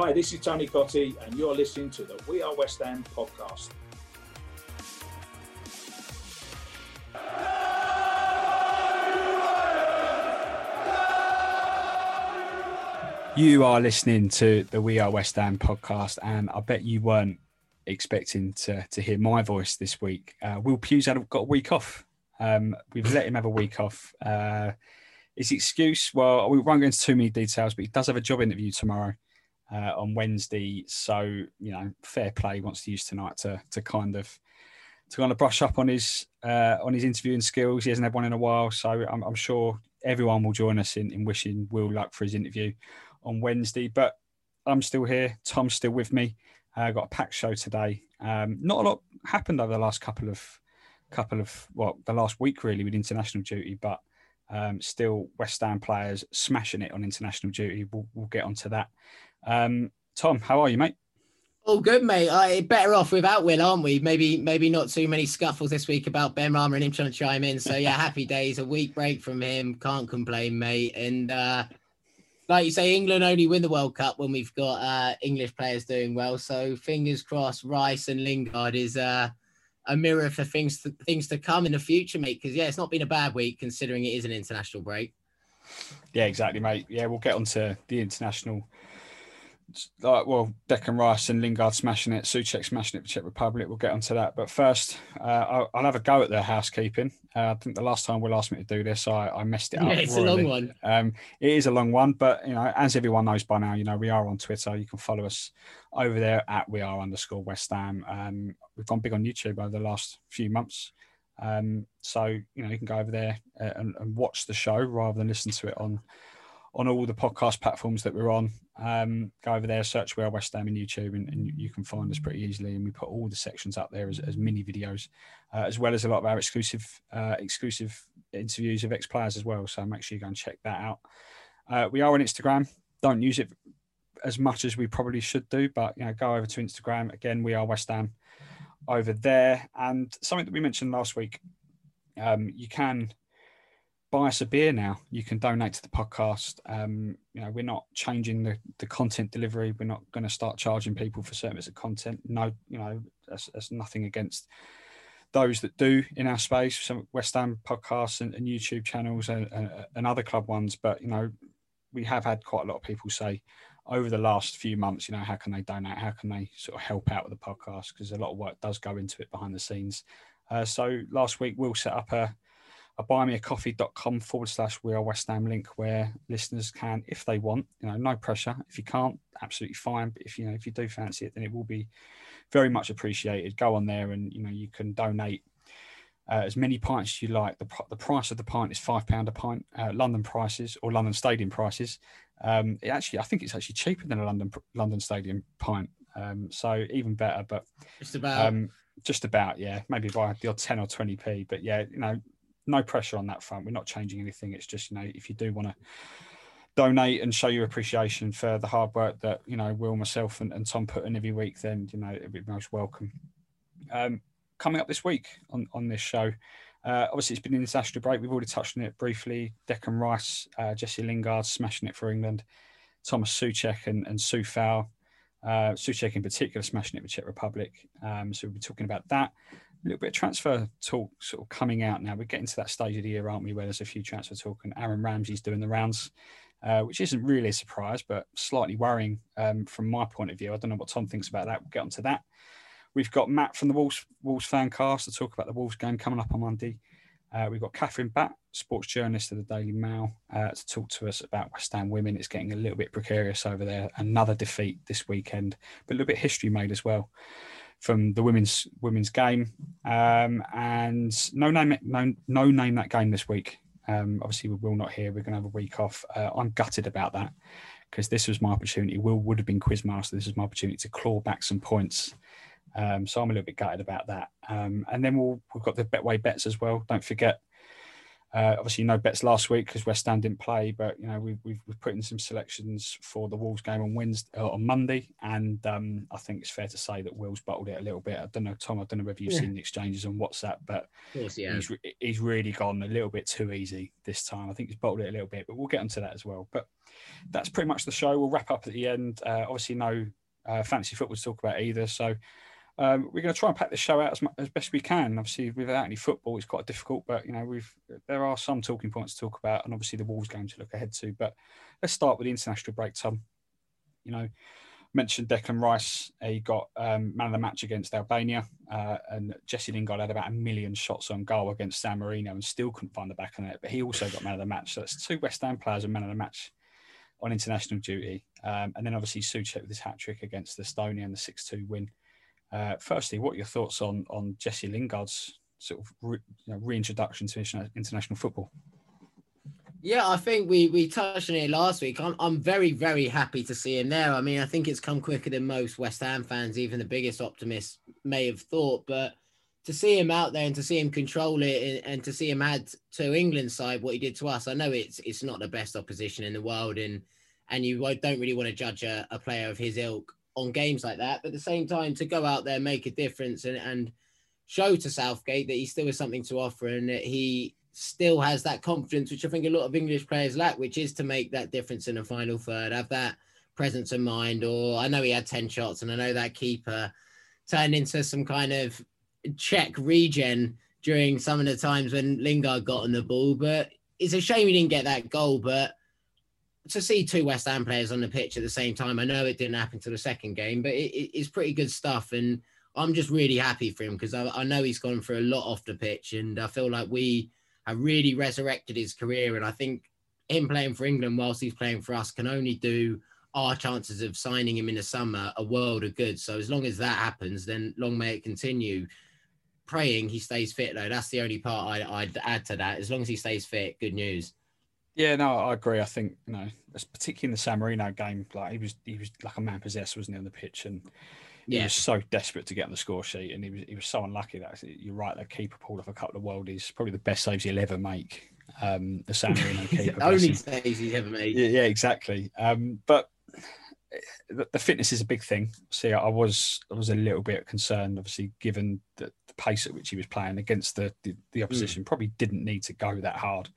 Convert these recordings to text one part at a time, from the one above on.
Hi, this is Tony Cotti, and you're listening to the We Are West Ham podcast. You are listening to the We Are West Ham podcast, and I bet you weren't expecting to, to hear my voice this week. Uh, Will Hughes had got a week off. Um, we've let him have a week off. Uh, his excuse, well, we won't go into too many details, but he does have a job interview tomorrow uh, on Wednesday. So you know, fair play. Wants to use tonight to to kind of to kind of brush up on his uh, on his interviewing skills. He hasn't had one in a while, so I'm, I'm sure everyone will join us in, in wishing Will luck for his interview on Wednesday. But I'm still here. Tom's still with me. I uh, got a packed show today. Um, not a lot happened over the last couple of couple of well, the last week really with international duty, but um, still West Ham players smashing it on international duty. We'll, we'll get onto that. Um, Tom, how are you, mate? All good, mate. I better off without Will, aren't we? Maybe, maybe not too many scuffles this week about Benrahma and him trying to chime in. So yeah, happy days. A week break from him. Can't complain, mate. And uh, like you say, England only win the World Cup when we've got uh, English players doing well. So fingers crossed, Rice and Lingard is uh, a mirror for things to, things to come in the future, mate. Because yeah, it's not been a bad week considering it is an international break. Yeah, exactly, mate. Yeah, we'll get onto the international like well, Declan Rice and Lingard smashing it, Souček smashing it for Czech Republic. We'll get onto that, but first, uh, I'll, I'll, have a go at their housekeeping. Uh, I think the last time Will asked me to do this, I, I messed it yeah, up. It's royally. a long one. Um, it is a long one, but you know, as everyone knows by now, you know, we are on Twitter. You can follow us over there at we are underscore West Ham. Um, we've gone big on YouTube over the last few months. Um, so you know, you can go over there uh, and, and watch the show rather than listen to it on on all the podcast platforms that we're on. Um, go over there, search We Are West Ham in YouTube, and, and, you can find us pretty easily. And we put all the sections up there as, as mini videos, uh, as well as a lot of our exclusive uh, exclusive interviews of ex players as well. So make sure you go and check that out. Uh, we are on Instagram. Don't use it as much as we probably should do, but you know, go over to Instagram again. We are West Ham over there, and something that we mentioned last week. Um, you can buy us a beer now. You can donate to the podcast. Um, you know, we're not changing the, the content delivery. We're not going to start charging people for certain bits of content. No, you know, that's, that's nothing against those that do in our space, some West Ham podcasts and, and YouTube channels and, and, and other club ones. But, you know, we have had quite a lot of people say over the last few months, you know, how can they donate? How can they sort of help out with the podcast? Because a lot of work does go into it behind the scenes. Uh, so last week we'll set up a, a buymeacoffee.com forward slash we are West Ham link where listeners can, if they want, you know, no pressure. If you can't, absolutely fine. But if you know, if you do fancy it, then it will be very much appreciated. Go on there and you know you can donate uh, as many pints as you like. The, the price of the pint is five pound a pint. Uh, London prices or London Stadium prices. Um, it actually, I think it's actually cheaper than a London London Stadium pint. Um, so even better. But just about, um, just about, yeah, maybe by the odd ten or twenty p. But yeah, you know, no pressure on that front. We're not changing anything. It's just you know if you do want to donate and show your appreciation for the hard work that you know Will, myself, and, and Tom put in every week, then you know it'd be most welcome. Um, coming up this week on on this show. Uh, obviously, it's been an international break. We've already touched on it briefly. Declan Rice, uh, Jesse Lingard smashing it for England. Thomas Soucek and, and Coufal. Uh, Soucek in particular smashing it with Czech Republic. Um, so we'll be talking about that. A little bit of transfer talk sort of coming out now. We're getting to that stage of the year, aren't we, where there's a few transfer talk and Aaron Ramsey's doing the rounds, uh, which isn't really a surprise, but slightly worrying um, from my point of view. I don't know what Tom thinks about that. We'll get onto that. We've got Matt from the Wolves, Wolves fan cast to talk about the Wolves game coming up on Monday. Uh, we've got Kathryn Batte, sports journalist of the Daily Mail, uh, to talk to us about West Ham women. It's getting a little bit precarious over there. Another defeat this weekend, but a little bit history made as well from the women's women's game. Um, and no name, no no name that game this week. Um, obviously, we will not hear. We're going to have a week off. Uh, I'm gutted about that because this was my opportunity. Will would have been quizmaster. This is my opportunity to claw back some points um, so I'm a little bit gutted about that. Um, and then we'll, we've got the Betway bets as well. Don't forget, uh, obviously no bets last week because West Ham didn't play, but you know we've, we've, we've put in some selections for the Wolves game on Wednesday uh, on Monday, and um, I think it's fair to say that Will's bottled it a little bit. I don't know, Tom. I don't know whether you've yeah. seen the exchanges on WhatsApp, but course, yeah. he's he's really gone a little bit too easy this time. I think he's bottled it a little bit, but we'll get onto that as well. But that's pretty much the show. We'll wrap up at the end. Uh, obviously, no uh, fancy football to talk about either, so. Um, we're going to try and pack this show out as, much, as best we can. Obviously, without any football, it's quite difficult. But you know, we've there are some talking points to talk about, and obviously the Wolves game to look ahead to. But let's start with the international break. Tom, you know, mentioned Declan Rice. He got um, man of the match against Albania, uh, and Jesse Lingard had about a million shots on goal against San Marino, and still couldn't find the back of it. But he also got man of the match. So that's two West Ham players and man of the match on international duty. Um, and then obviously Soucek with his hat trick against Estonia and the six-two win. Uh, firstly, what are your thoughts on on Jesse Lingard's sort of re, you know, reintroduction to international football? Yeah, I think we we touched on it last week. I'm I'm very very happy to see him there. I mean, I think it's come quicker than most West Ham fans, even the biggest optimists may have thought. But to see him out there and to see him control it and, and to see him add to England's side what he did to us, I know it's it's not the best opposition in the world, and and you don't really want to judge a, a player of his ilk on games like that. But at the same time, to go out there, make a difference, and, and show to Southgate that he still has something to offer and that he still has that confidence, which I think a lot of English players lack, which is to make that difference in the final third, have that presence of mind. Or I know he had 10 shots, and I know that keeper turned into some kind of Czech regen during some of the times when Lingard got on the ball. But it's a shame he didn't get that goal. But to see two West Ham players on the pitch at the same time, I know it didn't happen to the second game, but it, it, it's pretty good stuff. And I'm just really happy for him because I, I, know he's gone through a lot off the pitch, and I feel like we have really resurrected his career. And I think him playing for England whilst he's playing for us can only do our chances of signing him in the summer a world of good. So as long as that happens, then long may it continue. Praying he stays fit though. That's the only part I, I'd add to that. As long as he stays fit, good news. Yeah, no, I agree. I think you know, particularly in the San Marino game, like he was, he was like a man possessed, wasn't he, on the pitch, and yeah. he was so desperate to get on the score sheet, and he was, he was so unlucky that you're right. The keeper pulled off a couple of worldies, probably the best saves he'll ever make. Um, the San Marino keeper, the only saves he's ever made. Yeah, yeah exactly. Um, but the, the, fitness is a big thing. See, I was, I was a little bit concerned, obviously, given the, the pace at which he was playing against the, the, the opposition. Mm. Probably didn't need to go that hard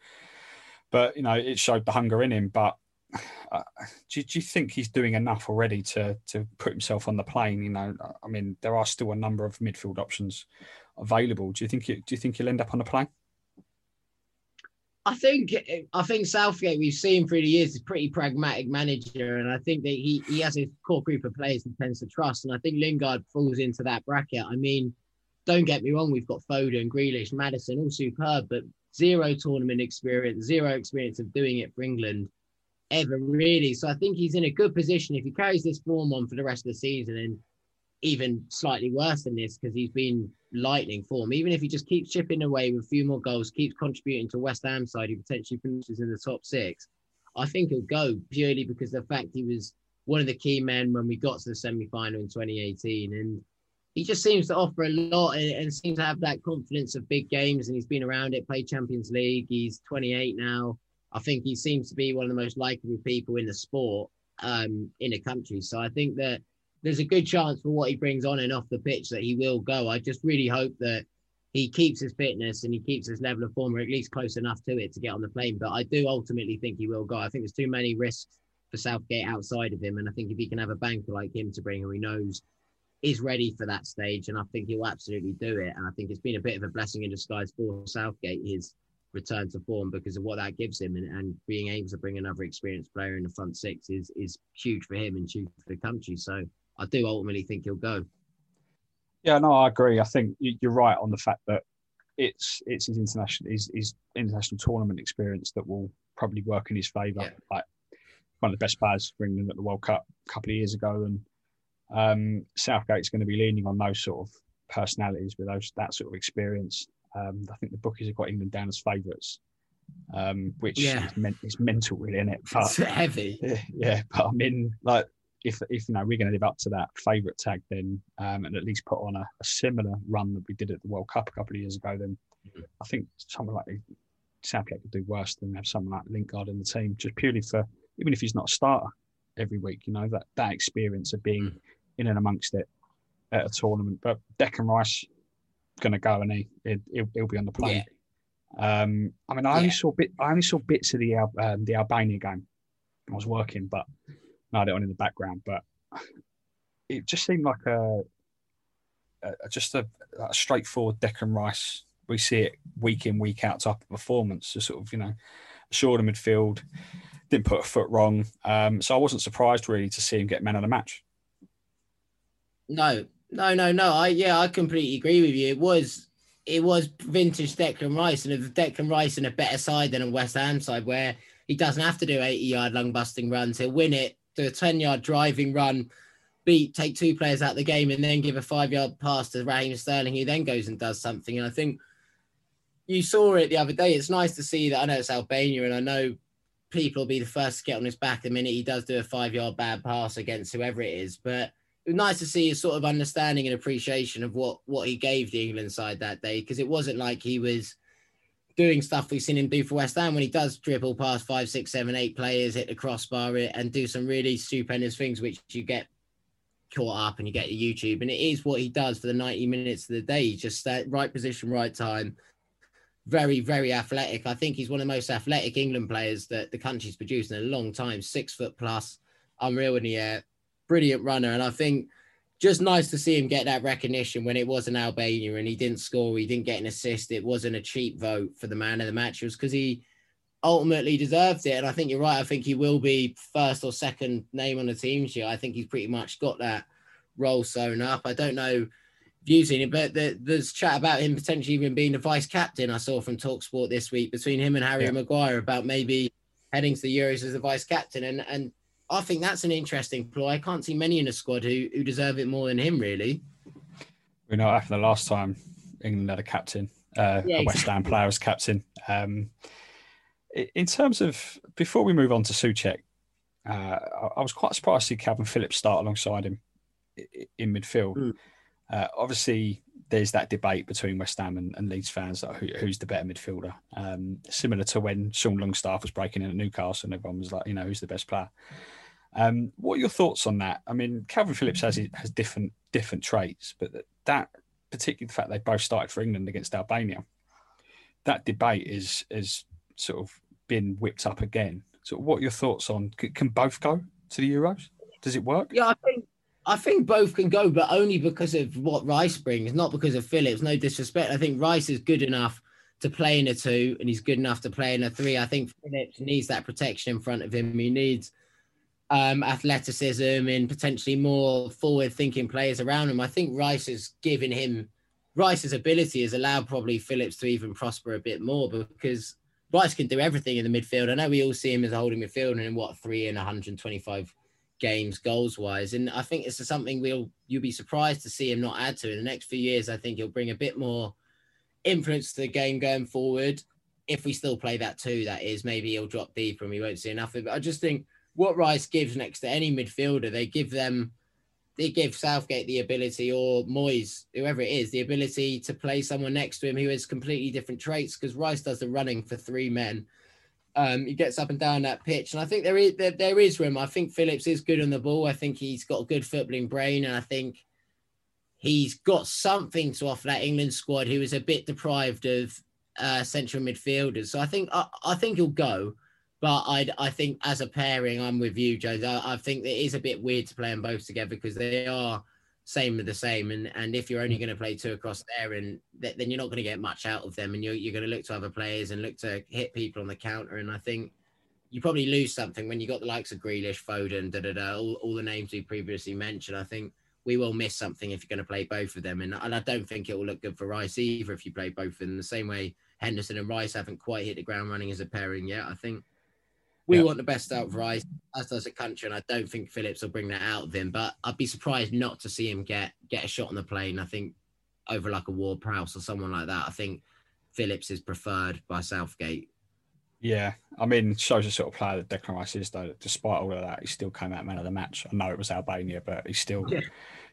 but you know it showed the hunger in him. But uh, do, do, you think he's doing enough already to to put himself on the plane? You know, I mean, there are still a number of midfield options available. Do you think? do you think he'll end up on the plane? I think I think Southgate we've seen through the years is a pretty pragmatic manager, and I think that he he has a core group of players he tends to trust, and I think Lingard falls into that bracket. I mean, don't get me wrong, we've got Foden, Grealish, Maddison, all superb, but zero tournament experience, zero experience of doing it for England ever really. So I think he's in a good position if he carries this form on for the rest of the season and even slightly worse than this because he's been lightning form. Even if he just keeps chipping away with a few more goals, keeps contributing to West Ham side, he potentially finishes in the top six. I think he'll go purely because the fact he was one of the key men when we got to the semi final in 2018. And he just seems to offer a lot and, and seems to have that confidence of big games. And he's been around it, played Champions League. He's 28 now. I think he seems to be one of the most likable people in the sport um, in the country. So I think that there's a good chance for what he brings on and off the pitch that he will go. I just really hope that he keeps his fitness and he keeps his level of form, or at least close enough to it to get on the plane. But I do ultimately think he will go. I think there's too many risks for Southgate outside of him, and I think if he can have a banker like him to bring, who he knows is ready for that stage, and I think he'll absolutely do it. And I think it's been a bit of a blessing in disguise for Southgate his return to form because of what that gives him, and, and being able to bring another experienced player in the front six is is huge for him and huge for the country. So I do ultimately think he'll go. Yeah, no, I agree. I think you're right on the fact that it's it's his international his, his international tournament experience that will probably work in his favour. Yeah. Like one of the best players for England at the World Cup a couple of years ago, and um, Southgate's going to be leaning on those sort of personalities with those that sort of experience. Um, I think the bookies have got England down as favourites, um, which Yeah. is, men- is mental, really, isn't it? But It's heavy. yeah, but I mean, like, if if you know we're going to live up to that favourite tag, then um, and at least put on a, a similar run that we did at the World Cup a couple of years ago, then. I think someone like Southgate could do worse than have someone like Lingard in the team, just purely for even if he's not a starter every week, you know that that experience of being Mhm. In and amongst it at a tournament. But Declan Rice going to go and he it, he'll, he'll be on the plane. Um, I mean, I only Yeah. saw bit. I only saw bits of the um, the Albania game. I was working, but I had it on in the background. But it just seemed like a, a just a, a straightforward Declan Rice. We see it week in week out type of performance. Just sort of you know, assured of midfield, didn't put a foot wrong. Um, so I wasn't surprised really to see him get man of the match. No, no, no, no. I yeah, I completely agree with you. It was it was vintage Declan Rice, and if Declan Rice in a better side than a West Ham side where he doesn't have to do 80 yard lung busting runs, he'll win it, do a 10 yard driving run, beat, take two players out of the game, and then give a five yard pass to Raheem Sterling, who then goes and does something. And I think you saw it the other day. It's nice to see that I know it's Albania, and I know people will be the first to get on his back the minute he does do a five yard bad pass against whoever it is. But nice to see his sort of understanding and appreciation of what what he gave the England side that day because it wasn't like he was doing stuff we've seen him do for West Ham when he does dribble past five, six, seven, eight players, hit the crossbar eh, and do some really stupendous things which you get caught up and you get to YouTube. And it is what he does for the 90 minutes of the day. Just that right position, right time. Very, very athletic. I think he's one of the most athletic England players that the country's produced in a long time. Six foot plus, unreal in the air, brilliant runner. And I think just nice to see him get that recognition when it was an Albania and he didn't score, he didn't get an assist. It wasn't a cheap vote for the man of the match. It was because he ultimately deserved it. And I think you're right. I think he will be first or second name on the team sheet. I think he's pretty much got that role sewn up. I don't know if you've it, but there- there's chat about him potentially even being the vice captain. I saw from Talksport this week between him and Harry Yeah. Maguire about maybe heading to the Euros as the vice captain. And and I think that's an interesting ploy. I can't see many in the squad who who deserve it more than him, really. We know after the last time England had a captain, uh, Yeah, a West Ham player as captain. Um, in terms of before we move on to Soucek, uh, I, was quite surprised to see Calvin Phillips start alongside him in midfield. Mm. Uh, obviously, there's that debate between West Ham and, and Leeds fans who, who's the better midfielder. Um, similar to when Sean Longstaff was breaking in at Newcastle, and everyone was like, you know, who's the best player. Um, what are your thoughts on that? I mean, Calvin Phillips has has different different traits, but that- particularly the fact they both started for England against Albania, that debate is is sort of been whipped up again. So, what are your thoughts on can both go to the Euros? Does it work? Yeah, I think I think both can go, but only because of what Rice brings, not because of Phillips. No disrespect. I think Rice is good enough to play in a two, and he's good enough to play in a three. I think Phillips needs that protection in front of him. He needs um, athleticism and potentially more forward-thinking players around him. I think Rice has given him Rice's ability has allowed probably Phillips to even prosper a bit more because Rice can do everything in the midfield. I know we all see him as a holding midfielder and in what three and 125 games goals wise. And I think it's something we'll you'll be surprised to see him not add to in the next few years. I think he'll bring a bit more influence to the game going forward. If we still play that too, that is, maybe he'll drop deeper and we won't see enough of it. But I just think what Rice gives next to any midfielder, they give them they give Southgate the ability, or Moyes, whoever it is, the ability to play someone next to him who has completely different traits. Because Rice does the running for three men. Um, he gets up and down that pitch, and I think there is there, there is room. I think Phillips is good on the ball. I think he's got a good footballing brain, and I think he's got something to offer that England squad, who is a bit deprived of uh, central midfielders. So I think I, I think he'll go. But I, I think as a pairing, I'm with you, Joe. I, I think it is a bit weird to play them both together because they are same with the same. And and if you're only going to play two across there, and th- then you're not going to get much out of them, and you're you're going to look to other players and look to hit people on the counter. And I think you probably lose something when you got the likes of Grealish, Foden, da da da, all, all the names we previously mentioned. I think we will miss something if you're going to play both of them, and, and I don't think it will look good for Rice either if you play both in the same way. Henderson and Rice haven't quite hit the ground running as a pairing yet. I think we yeah. want the best out of Rice, as does the country, and I don't think Phillips will bring that out of him. But I'd be surprised not to see him get get a shot on the plane. I think over like a Ward Prowse or someone like that. I think Phillips is preferred by Southgate. Yeah, I mean, shows the sort of player that Declan Rice is. Though, despite all of that, he still came out man of the match. I know it was Albania, but he still yeah.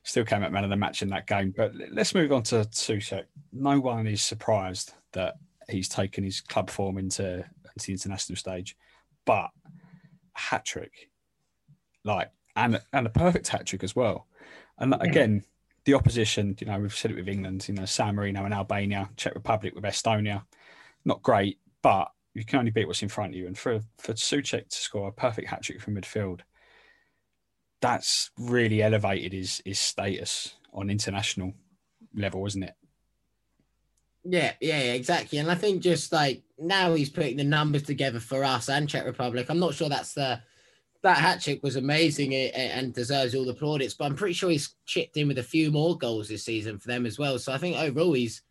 still came out man of the match in that game. But let's move on to Soucek. No one is surprised that he's taken his club form into, into the international stage but hat trick, like and and a perfect hat trick as well. And again, the opposition, you know, we've said it with England, you know, San Marino and Albania, Czech Republic with Estonia, not great, but you can only beat what's in front of you. And for for Soucek to score a perfect hat trick from midfield, that's really elevated his his status on international level, isn't it? Yeah, yeah, exactly. And I think just like now he's putting the numbers together for us and Czech Republic. I'm not sure that's the that hat trick was amazing eh, eh, and deserves all the plaudits, but I'm pretty sure he's chipped in with a few more goals this season for them as well. So I think overall he's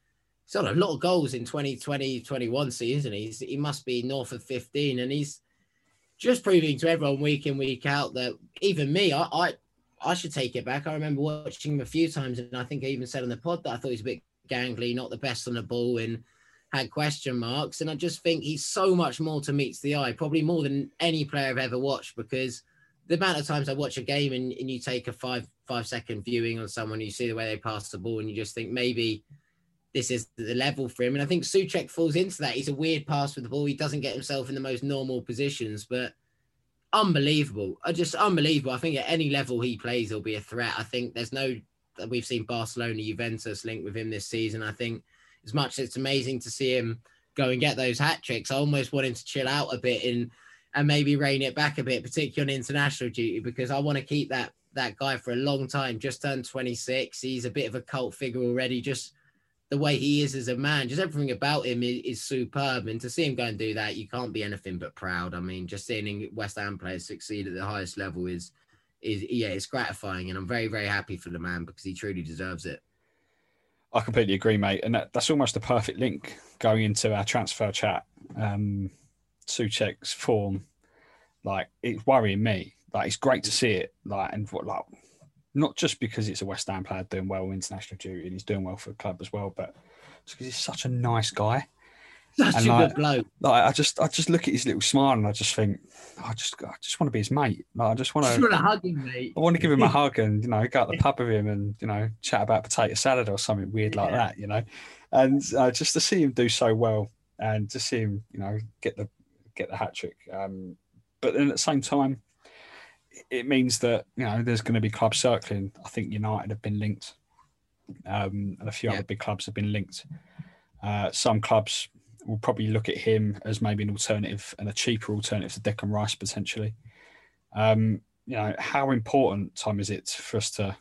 he's got a lot of goals in 2020 21 season. He's he must be north of 15 and he's just proving to everyone week in, week out that even me, I, I I should take it back. I remember watching him a few times, and I think I even said on the pod that I thought he was a bit gangly, not the best on the ball, and had question marks. And I just think he's so much more to meets the eye, probably more than any player I've ever watched, because the amount of times I watch a game and, and you take a five five second viewing on someone, you see the way they pass the ball, and you just think maybe this is the level for him. And I think Soucek falls into that. He's a weird pass with the ball. He doesn't get himself in the most normal positions, but unbelievable. I just unbelievable. I think at any level he plays, he'll be a threat. I think there's no we've seen Barcelona, Juventus linked with him this season. I think as much as it's amazing to see him go and get those hat tricks, I almost want him to chill out a bit and and maybe rein it back a bit, particularly on international duty, because I want to keep that that guy for a long time. Just turned 26. He's a bit of a cult figure already. Just the way he is as a man, just everything about him is, is, superb. And to see him go and do that, you can't be anything but proud. I mean, just seeing West Ham players succeed at the highest level is is yeah, it's gratifying, and I'm very very happy for the man because he truly deserves it. I completely agree, mate, and that, that's almost the perfect link going into our transfer chat. Um, Soucek's form, like it's worrying me. Like it's great to see it, like and what like not just because it's a West Ham player doing well in international duty and he's doing well for the club as well, but because he's such a nice guy. Such and a like, good bloke. Like I just, I just look at his little smile and I just think, I just, I just want to be his mate. Like, I just want to, want to hug him, mate. I want to give him a hug and you know, go out the pub with him and you know, chat about potato salad or something weird like that, you know. And uh, just to see him do so well and to see him, you know, get the get the hat trick. Um, but then at the same time, it means that you know there's going to be club circling. I think United have been linked, um, and a few yeah. other big clubs have been linked. Uh, some clubs we'll probably look at him as maybe an alternative and a cheaper alternative to Declan Rice potentially. Um, you know, how important time is it for us to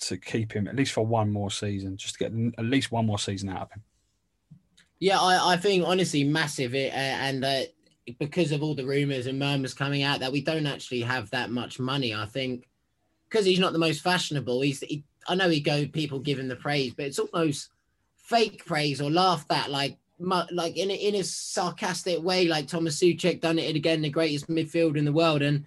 to keep him at least for one more season, just to get at least one more season out of him? Yeah, I, I think honestly massive, it, uh, and uh, because of all the rumors and murmurs coming out that we don't actually have that much money, I think because he's not the most fashionable. He's he, I know he go people give him the praise, but it's almost fake praise or laughed at like like in a, in a sarcastic way, like Thomas Soucek done it again, the greatest midfield in the world, and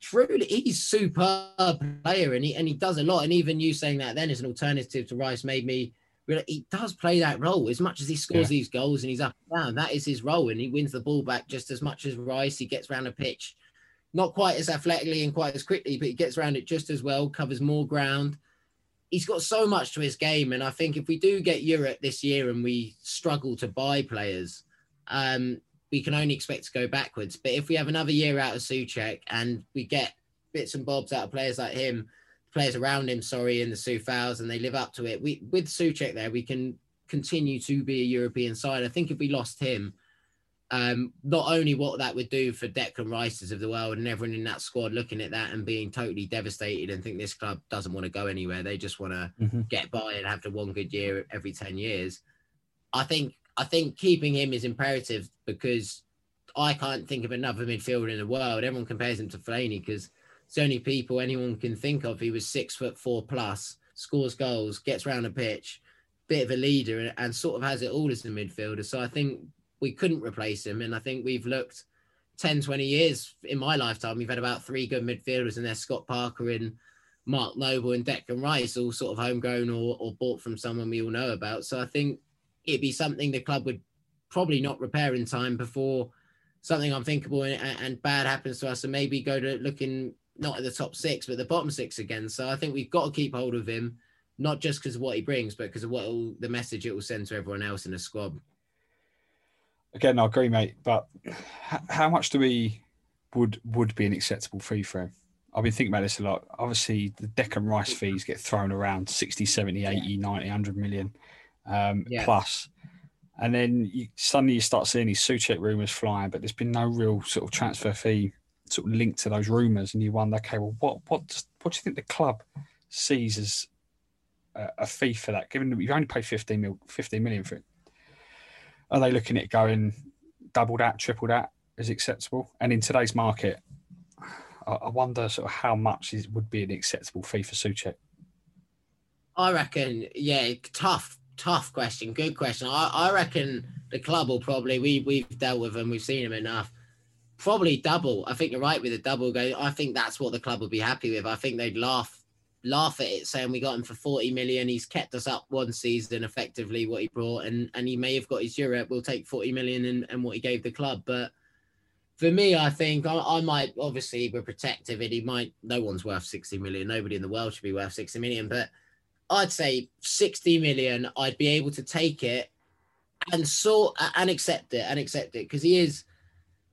truly he's superb player, and he and he does a lot. And even you saying that then as an alternative to Rice made me really he does play that role as much as he scores yeah. these goals and he's up and down. That is his role, and he wins the ball back just as much as Rice. He gets around the pitch not quite as athletically and quite as quickly, but he gets around it just as well, covers more ground. He's got so much to his game, and I think if we do get Europe this year and we struggle to buy players, um, we can only expect to go backwards. But if we have another year out of Souček and we get bits and bobs out of players like him, players around him, sorry, in the Coufals, and they live up to it, we with Souček there, we can continue to be a European side. I think if we lost him, um, not only what that would do for Declan Rices of the world and everyone in that squad looking at that and being totally devastated and think this club doesn't want to go anywhere. They just want to Mm-hmm. get by and have the one good year every 10 years. I think I think keeping him is imperative because I can't think of another midfielder in the world. Everyone compares him to Fellaini because it's the only people anyone can think of. He was six foot four plus, scores goals, gets around the pitch, bit of a leader, and, and sort of has it all as a midfielder. So I think we couldn't replace him. And I think we've looked 10, 20 years in my lifetime, we've had about three good midfielders, and there's Scott Parker and Mark Noble and Declan Rice, all sort of homegrown or, or bought from someone we all know about. So I think it'd be something the club would probably not repair in time before something unthinkable and, and bad happens to us, and maybe go to looking not at the top six, but the bottom six again. So I think we've got to keep hold of him, not just because of what he brings, but because of what the message it will send to everyone else in the squad. Again, I agree, mate. But how much do we would would be an acceptable fee for him? I've been thinking about this a lot. Obviously, the Declan Rice fees get thrown around 60, 70, 80, 90, 100 million um, Yeah. plus. And then you, suddenly you start seeing these Soucek rumours flying, but there's been no real sort of transfer fee sort of linked to those rumours. And you wonder, okay, well, what what does- what do you think the club sees as a, a fee for that? Given that you've only paid 15, mil, 15 million for it, are they looking at going double that, triple that is acceptable? And in today's market, I, wonder sort of how much is, would be an acceptable fee for Soucek. I reckon, yeah, tough, tough question. Good question. I, I reckon the club will probably we we've dealt with them, we've seen them enough. Probably double. I think you're right with the double go. I think that's what the club would be happy with. I think they'd laugh laugh at it saying we got him for 40 million. He's kept us up one season effectively what he brought and and he may have got his Europe. We'll take 40 million and, and what he gave the club. But for me, I think I, I might obviously we're protective and he might no one's worth 60 million. Nobody in the world should be worth 60 million, but I'd say 60 million, I'd be able to take it and sort and accept it and accept it because he is.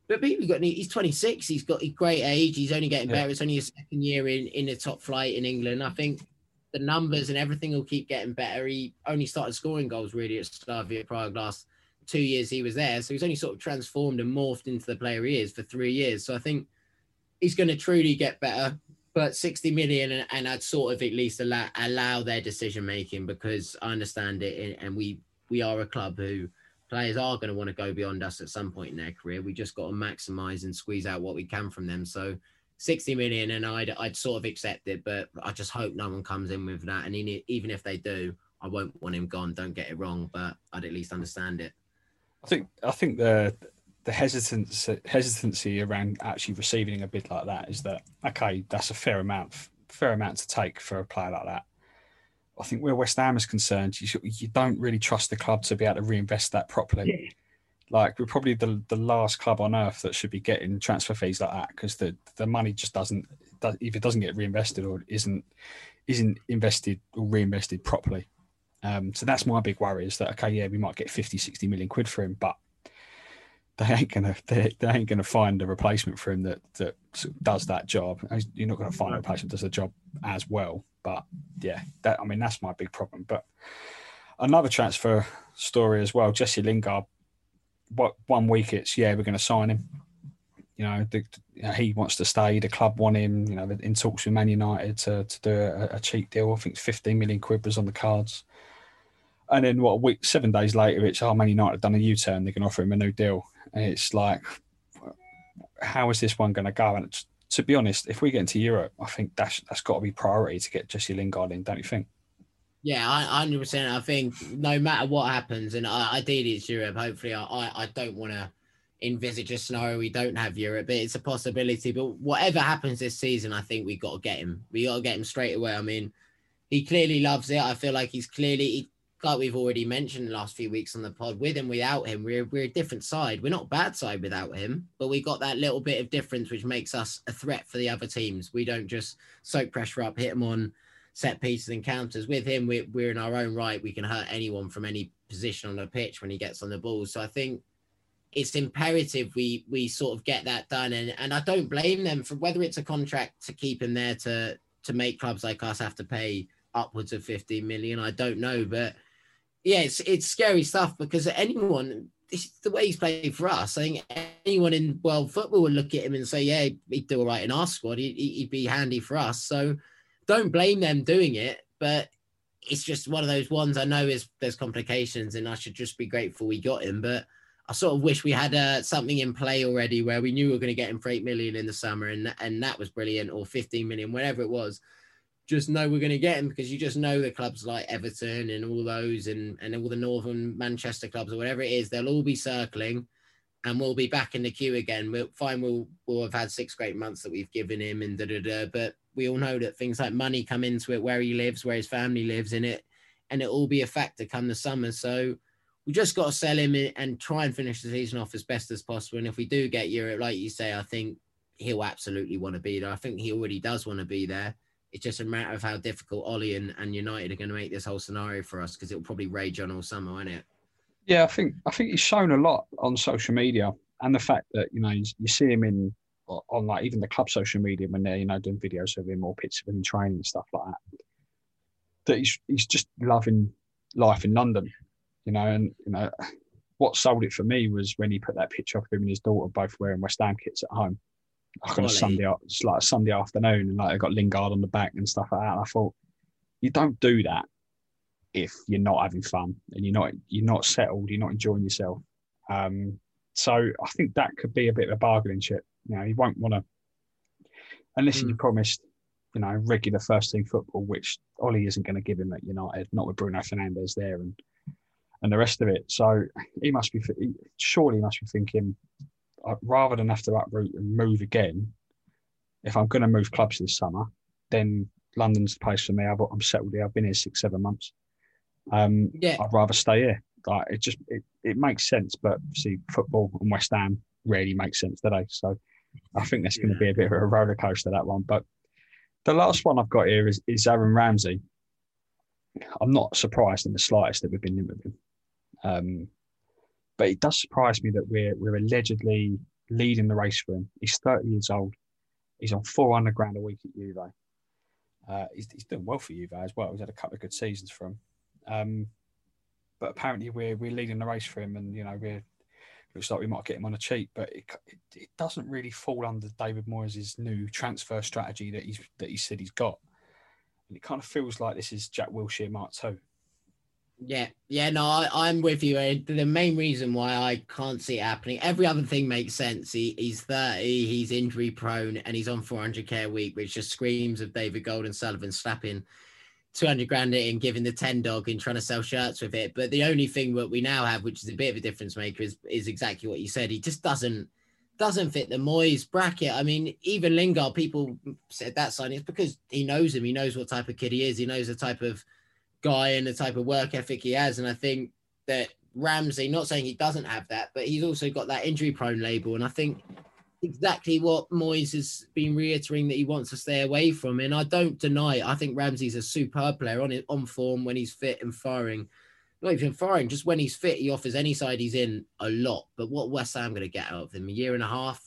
But people got he's 26. He's got a great age. He's only getting Yeah. better. It's only his second year in in the top flight in England. I think the numbers and everything will keep getting better. He only started scoring goals really at Slavia Prague last two years he was there. So he's only sort of transformed and morphed into the player he is for three years. So I think he's going to truly get better. But 60 million, and, and I'd sort of at least allow, allow their decision making because I understand it. And, and we we are a club who players are going to want to go beyond us at some point in their career. We just got to maximize and squeeze out what we can from them. So 60 million, and I'd, I'd sort of accept it, but I just hope no one comes in with that. And even if they do, I won't want him gone. Don't get it wrong, but I'd at least understand it. I think I think the the hesitance hesitancy around actually receiving a bid like that is that okay, that's a fair amount fair amount to take for a player like that. I think where West Ham is concerned, you should- you don't really trust the club to be able to reinvest that properly. Like we're probably the the last club on earth that should be getting transfer fees like that because the the money just doesn't if it doesn't get reinvested or isn't isn't invested or reinvested properly. Um, so that's my big worry is that okay, yeah, we might get 50, 60 million quid for him, but they ain't gonna they, they ain't gonna find a replacement for him that that does that job. You're not gonna find a replacement that does the job as well. But yeah, that I mean that's my big problem. But another transfer story as well, Jesse Lingard. What one week it's yeah we're going to sign him. You know, the, you know, he wants to stay. The club want him. You know, in talks with Man United to, to do a, a cheap deal. I think 15 million quid was on the cards. And then what a week, seven days later, it's oh Man United have done a U-turn. They can offer him a new deal, and it's like, how is this one going to go? And to be honest, if we get into Europe, I think that's that's got to be priority to get Jesse Lingard in, don't you think? Yeah, I hundred percent. I think no matter what happens, and I, ideally it's Europe. Hopefully, I I, I don't want to envisage a scenario we don't have Europe, but it's a possibility. But whatever happens this season, I think we got to get him. We got to get him straight away. I mean, he clearly loves it. I feel like he's clearly he, like we've already mentioned the last few weeks on the pod, with and without him, we're we're a different side. We're not bad side without him, but we got that little bit of difference which makes us a threat for the other teams. We don't just soak pressure up, hit them on set pieces and counters. With him, we're, we're in our own right. We can hurt anyone from any position on the pitch when he gets on the ball. So I think it's imperative we we sort of get that done. And and I don't blame them for whether it's a contract to keep him there to to make clubs like us have to pay upwards of 15 million. I don't know, but yeah, it's it's scary stuff because anyone the way he's played for us. I think anyone in world football would look at him and say, "Yeah, he'd do all right in our squad. He'd, he'd be handy for us." So don't blame them doing it, but it's just one of those ones. I know is there's complications, and I should just be grateful we got him. But I sort of wish we had uh, something in play already where we knew we were going to get him for eight million in the summer, and and that was brilliant, or fifteen million, whatever it was. Just know we're going to get him because you just know the clubs like Everton and all those, and and all the Northern Manchester clubs or whatever it is, they'll all be circling and we'll be back in the queue again. We'll fine. We'll we'll have had six great months that we've given him, and da da da. But we all know that things like money come into it, where he lives, where his family lives in it, and it will be a factor come the summer. So we just got to sell him and try and finish the season off as best as possible. And if we do get Europe, like you say, I think he'll absolutely want to be there. I think he already does want to be there. It's just a matter of how difficult Ole and, and United are going to make this whole scenario for us because it will probably rage on all summer, won't it? Yeah, I think I think he's shown a lot on social media, and the fact that you know you see him in on like even the club social media when they're you know doing videos of him or pictures of him training and stuff like that. That he's he's just loving life in London, you know, and you know what sold it for me was when he put that picture of him and his daughter both wearing West Ham kits at home, like on a Sunday, it's like a Sunday afternoon, and like they got Lingard on the back and stuff like that. And I thought, you don't do that if you're not having fun and you're not you're not settled, you're not enjoying yourself. Um, so I think that could be a bit of a bargaining chip. You know, he won't want to unless mm. you promised, you know, regular first team football, which Ole isn't going to give him at United, not with Bruno Fernandes there and and the rest of it. So he must be surely he must be thinking rather than have to uproot and move again. If I'm going to move clubs this summer, then London's the place for me. I've, I'm settled here. I've been here six, seven months. Um, yeah. I'd rather stay here. Like it just it, it makes sense, but see, football and West Ham really makes sense today. So I think that's going to be a bit of a roller coaster that one. But the last one I've got here is, is Aaron Ramsey. I'm not surprised in the slightest that we've been linked with him. Um, but it does surprise me that we're we're allegedly leading the race for him. He's 30 years old. He's on 400 grand a week at Juve. Uh, he's, he's done well for Juve as well. He's had a couple of good seasons for him. Um, but apparently we're we're leading the race for him, and you know we're looks like we might get him on a cheap, but it, it, it doesn't really fall under David Moyes' new transfer strategy that he's that he said he's got, and it kind of feels like this is Jack Wilshere Mark Two. Yeah, yeah, no, I, am with you. The main reason why I can't see it happening, every other thing makes sense. He, he's 30, he's injury prone, and he's on 400k a week, which just screams of David Gold and Sullivan slapping 200 grand and giving the 10 dog and trying to sell shirts with it. But the only thing that we now have, which is a bit of a difference maker, is, is exactly what you said. He just doesn't doesn't fit the Moyes bracket. I mean, even Lingard, people said that sign. It's because he knows him. He knows what type of kid he is. He knows the type of guy and the type of work ethic he has. And I think that Ramsey, not saying he doesn't have that, but he's also got that injury prone label. And I think exactly what Moyes has been reiterating that he wants to stay away from. And I don't deny it. I think Ramsey's a superb player on it, on form when he's fit and firing. Not even firing, just when he's fit, he offers any side he's in a lot. But what West Ham going to get out of him? A year and a half,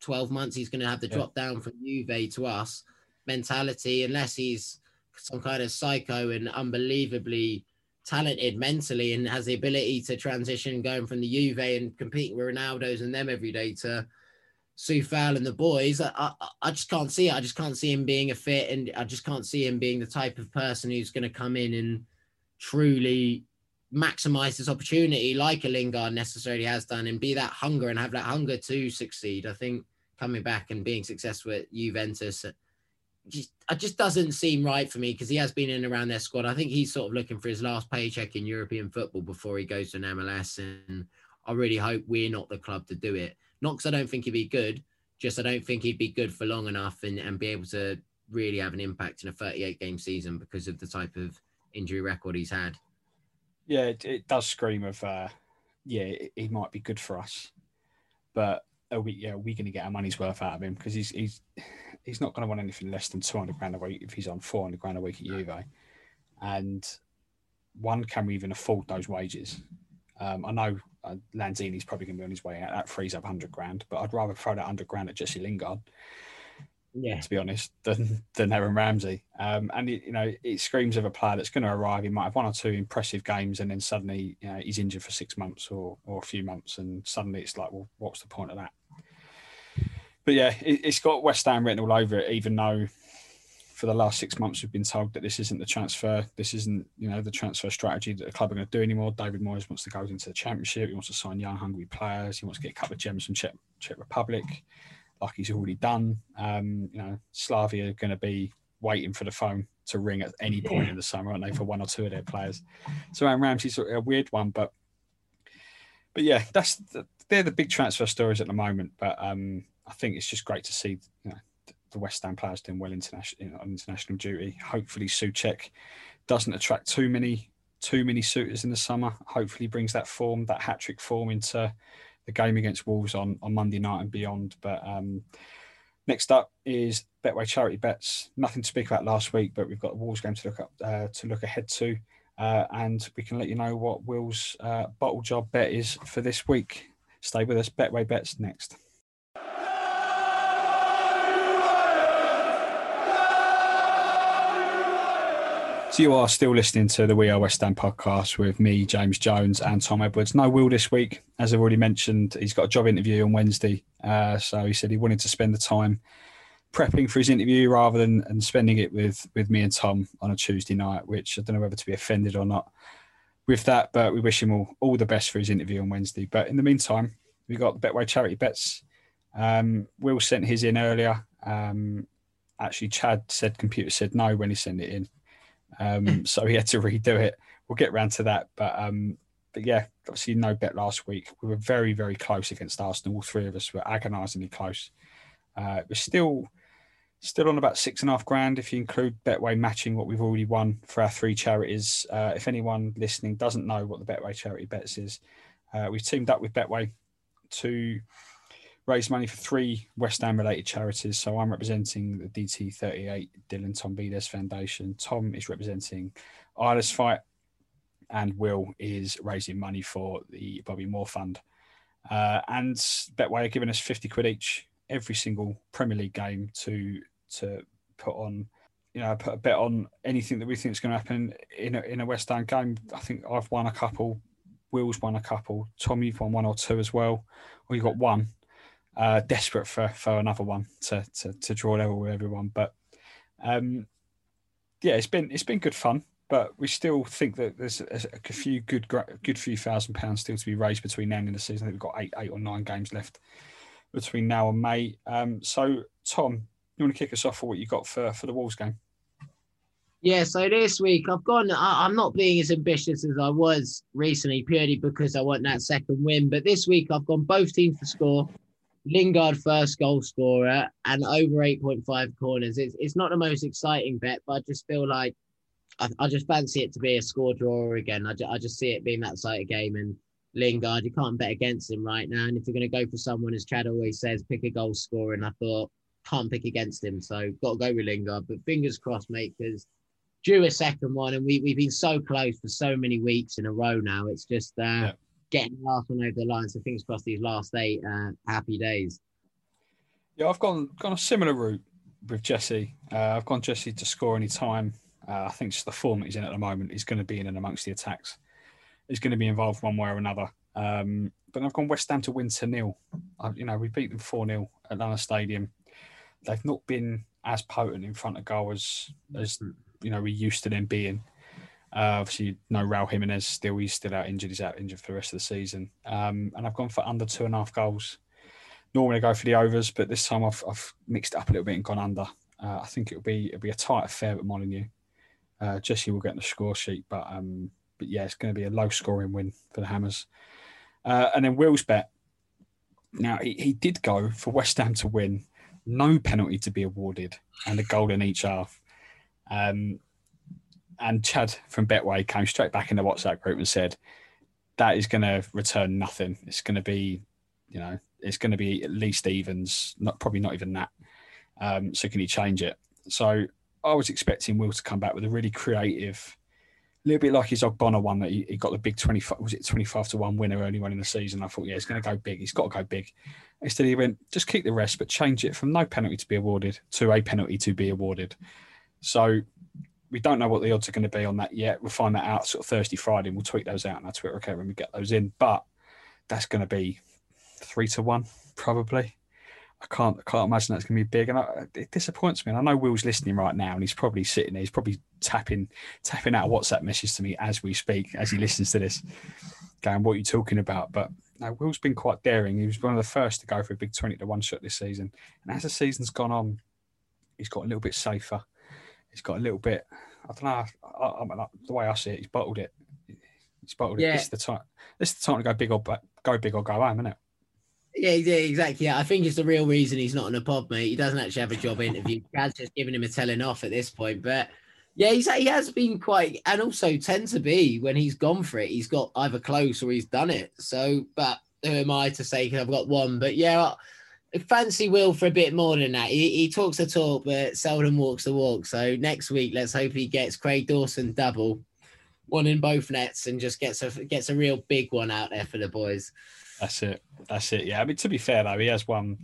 12 months, he's going to have the yeah. drop down from Juve to us mentality, unless he's some kind of psycho and unbelievably talented mentally and has the ability to transition going from the Juve and competing with Ronaldo's and them every day to Coufal and the boys, I, I, I, just can't see it. I just can't see him being a fit, and I just can't see him being the type of person who's going to come in and truly maximize this opportunity like a Lingard necessarily has done, and be that hunger and have that hunger to succeed. I think coming back and being successful at Juventus, just, it just doesn't seem right for me because he has been in around their squad. I think he's sort of looking for his last paycheck in European football before he goes to an MLS, and I really hope we're not the club to do it. Not because I don't think he'd be good, just I don't think he'd be good for long enough and, and be able to really have an impact in a 38 game season because of the type of injury record he's had. yeah, it, it does scream of uh, yeah, he might be good for us, but are we yeah, are we going to get our money's worth out of him because he's he's he's not going to want anything less than two hundred grand a week if he's on four hundred grand a week at Juve, and one can we even afford those wages? Um, I know uh, Lanzini's probably going to be on his way out. That frees up hundred grand, but I'd rather throw that hundred grand at Jesse Lingard Yeah. to be honest, than than Aaron Ramsey. Um, and it, you know, it screams of a player that's going to arrive. He might have one or two impressive games, and then suddenly you know, he's injured for six months or or a few months, and suddenly it's like, well, what's the point of that? But yeah, it, it's got West Ham written all over it, even though for the last six months we've been told that this isn't the transfer, this isn't you know the transfer strategy that the club are going to do anymore. David Moyes wants to go into the Championship. He wants to sign young, hungry players. He wants to get a couple of gems from Czech, Czech Republic like he's already done. Um, you know, Slavia are going to be waiting for the phone to ring at any point in the summer, aren't they, for one or two of their players? So Aaron Ramsey's a weird one, but but yeah, that's the, they're the big transfer stories at the moment. But um, I think it's just great to see you know, the West Ham players doing well international on international duty. Hopefully, Soucek doesn't attract too many too many suitors in the summer. Hopefully, brings that form, that hat trick form, into the game against Wolves on, on Monday night and beyond. But um, next up is Betway charity bets. Nothing to speak about last week, but we've got the Wolves game to look up uh, to look ahead to, uh, and we can let you know what Will's uh, bottle job bet is for this week. Stay with us. Betway bets next. So you are still listening to the We Are West Ham podcast with me, James Jones, and Tom Edwards. No Will this week, as I've already mentioned. He's got a job interview on Wednesday, uh, so he said he wanted to spend the time prepping for his interview rather than and spending it with with me and Tom on a Tuesday night. Which I don't know whether to be offended or not with that, but we wish him all all the best for his interview on Wednesday. But in the meantime, we got the Betway charity bets. Um, Will sent his in earlier. Um, actually, Chad said computer said no when he sent it in. Um, so he had to redo it. We'll get round to that, but um, but yeah, obviously no bet last week. We were very very close against Arsenal. All three of us were agonisingly close. Uh, we're still still on about six and a half grand if you include Betway matching what we've already won for our three charities. Uh, if anyone listening doesn't know what the Betway charity bets is, uh, we've teamed up with Betway to raise money for three West Ham related charities. So I'm representing the DT38 Dylan Tombides Foundation. Tom is representing Isla's Fight, and Will is raising money for the Bobby Moore Fund. Uh, and Betway are giving us 50 quid each every single Premier League game to to put on, you know, put a bet on anything that we think is going to happen in a, in a West Ham game. I think I've won a couple. Will's won a couple. Tom, you've won one or two as well, or you've got one uh, desperate for for another one to to, to draw level with everyone. But um, yeah, it's been it's been good fun. But we still think that there's a, a few good good few thousand pounds still to be raised between now and the season. I think we've got eight eight or nine games left between now and May. Um, so Tom, you want to kick us off for what you got for for the Wolves game? Yeah, so this week I've gone. I, I'm not being as ambitious as I was recently, purely because I want that second win. But this week I've gone both teams to score. Lingard first goal scorer and over 8.5 corners. It's, it's not the most exciting bet, but I just feel like I, I just fancy it to be a score draw again. I, ju- I just see it being that side of game. And Lingard, you can't bet against him right now. And if you're going to go for someone, as Chad always says, pick a goal scorer. And I thought, can't pick against him. So got to go with Lingard. But fingers crossed, mate, because due a second one. And we, we've been so close for so many weeks in a row now. It's just. Uh, Yeah. Getting the last one over the line, so fingers crossed these last eight uh, happy days. Yeah, I've gone gone a similar route with Jesse. Uh, I've gone Jesse to score any time. Uh, I think just the form he's in at the moment, he's going to be in and amongst the attacks. He's going to be involved one way or another. Um, but I've gone West Ham to win to nil. I, you know, we beat them four 0 at London Stadium. They've not been as potent in front of goal as as you know we used to them being. Uh, obviously, no Raul Jimenez still. He's still out injured. He's out injured for the rest of the season. Um, and I've gone for under two and a half goals normally I go for the overs, but this time I've, I've mixed it up a little bit and gone under. Uh, I think it'll be it'll be a tight affair at Molyneux. Uh, Jesse will get on the score sheet, but um, but yeah, it's going to be a low scoring win for the Hammers. Uh, and then Will's bet. Now he, he did go for West Ham to win, no penalty to be awarded, and a goal in each half. Um, and Chad from Betway came straight back in the WhatsApp group and said that is going to return nothing. It's going to be, you know, it's going to be at least evens, not probably not even that. Um, so can you change it? So I was expecting Will to come back with a really creative, a little bit like his Ogbonna one that he, he got the big 25, was it 25 to 1 winner early on in the season. I thought, yeah, he's going to go big. He's got to go big. Instead, he went, just keep the rest, but change it from no penalty to be awarded to a penalty to be awarded. So we don't know what the odds are going to be on that yet. We'll find that out sort of Thursday, Friday, and we'll tweet those out on our Twitter account when we get those in. But that's going to be three to one, probably. I can't, I can't imagine that's going to be big, and I, it disappoints me. And I know Will's listening right now, and he's probably sitting there. He's probably tapping, tapping out a WhatsApp message to me as we speak, as he listens to this, going, "What are you talking about?" But no, Will's been quite daring. He was one of the first to go for a big twenty to one shot this season, and as the season's gone on, he's got a little bit safer. He's got a little bit. I don't know. I, I mean, the way I see it, he's bottled it. He's bottled Yeah. it. This is the time. This is the time to go big or go big or go home, isn't it? Yeah, yeah, exactly. I think it's the real reason he's not in a pod, mate. He doesn't actually have a job interview. Chad's just giving him a telling off at this point. But yeah, he's he has been quite, and also tend to be when he's gone for it, he's got either close or he's done it. So, but who am I to say? Because I've got one. But yeah, fancy Will for a bit more than that. He, he talks the talk, but seldom walks the walk. So next week, let's hope he gets Craig Dawson double, one in both nets, and just gets a gets a real big one out there for the boys. That's it. That's it. Yeah. I mean, to be fair though, he has won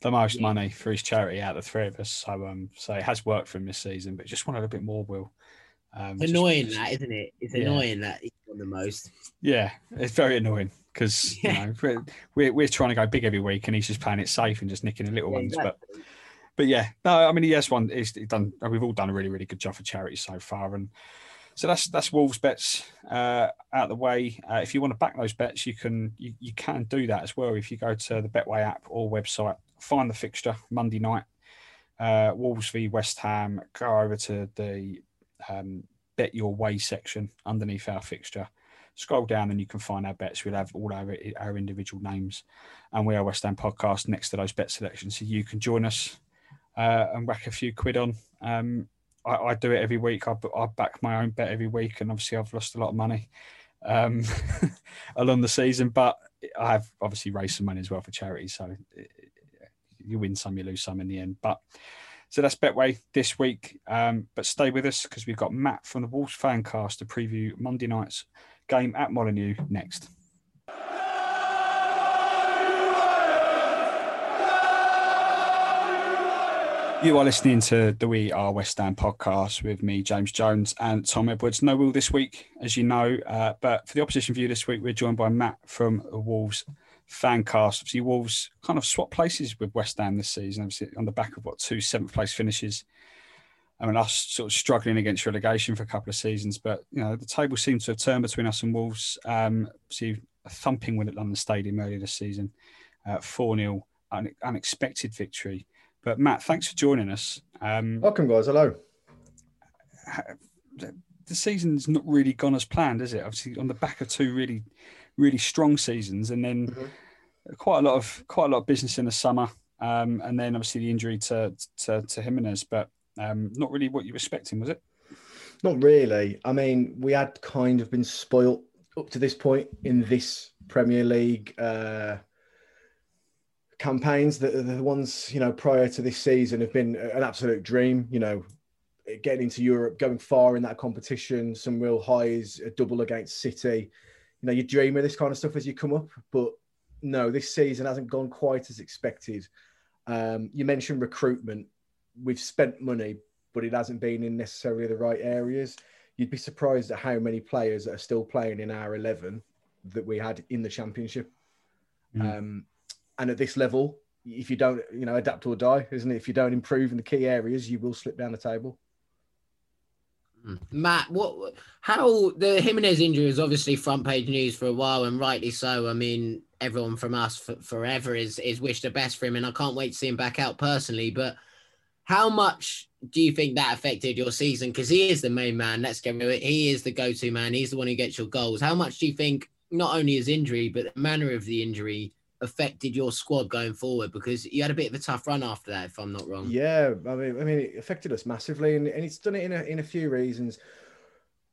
the most money for his charity out of the three of us. So, um, so it has worked for him this season, but just wanted a bit more. Will. Um, annoying just- that, isn't it? It's Yeah. annoying that he's won the most. Yeah, it's very annoying because you know we're, we're we're trying to go big every week, and he's just playing it safe and just nicking the little Yeah, ones. But exactly. but yeah, no, I mean he has one. He's done. We've all done a really really good job for charity so far, and so that's that's Wolves bets uh, out of the way. Uh, if you want to back those bets, you can you, you can do that as well. If you go to the Betway app or website, find the fixture Monday night, uh, Wolves v West Ham. Go over to the um, Bet Your Way section underneath our fixture. Scroll down and you can find our bets. We'll have all our, our individual names, and we are West Ham podcast next to those bet selections, so you can join us uh, and whack a few quid on. Um, I, I do it every week. I, I back my own bet every week, and obviously I've lost a lot of money um, along the season, but I have obviously raised some money as well for charity. So you win some, you lose some in the end. But so that's Betway this week. Um, but stay with us because we've got Matt from the Wolves Fancast to preview Monday night's game at Molyneux next. You are listening to the We Are West Ham podcast with me, James Jones, and Tom Edwards. No Will this week, as you know, uh, but for the opposition view this week, we're joined by Matt from the Wolves Fancast. Obviously, Wolves kind of swap places with West Ham this season, obviously on the back of what two seventh place finishes. I mean, us sort of struggling against relegation for a couple of seasons, but you know the table seems to have turned between us and Wolves. Um, see a thumping win at London Stadium earlier this season, four 0 un- unexpected victory. But Matt, thanks for joining us. Um, Welcome, guys. Hello. the season's not really gone as planned, is it? Obviously, on the back of two really, really strong seasons, and then quite a lot of quite a lot of business in the summer, um, and then obviously the injury to to, to Jimenez, but um, not really what you were expecting, was it? Not really. I mean, we had kind of been spoilt up to this point in this Premier League uh, campaigns. The, the ones you know prior to this season have been an absolute dream. You know, getting into Europe, going far in that competition, some real highs, a double against City. You know, you dream of this kind of stuff as you come up, but no, this season hasn't gone quite as expected. Um, you mentioned recruitment. We've spent money, but it hasn't been in necessarily the right areas. You'd be surprised at how many players that are still playing in our 11 that we had in the championship. Um, and at this level, if you don't, you know, adapt or die, isn't it? If you don't improve in the key areas, you will slip down the table. Matt, what? How the Jimenez injury is obviously front page news for a while, and rightly so. I mean, everyone from us for, forever is is wished the best for him, and I can't wait to see him back out personally. But how much do you think that affected your season? Because he is the main man. Let's get rid. He is the go-to man. He's the one who gets your goals. How much do you think not only his injury, but the manner of the injury affected your squad going forward? Because you had a bit of a tough run after that, if I'm not wrong. Yeah, I mean, I mean, it affected us massively, and, and it's done it in a, in a few reasons.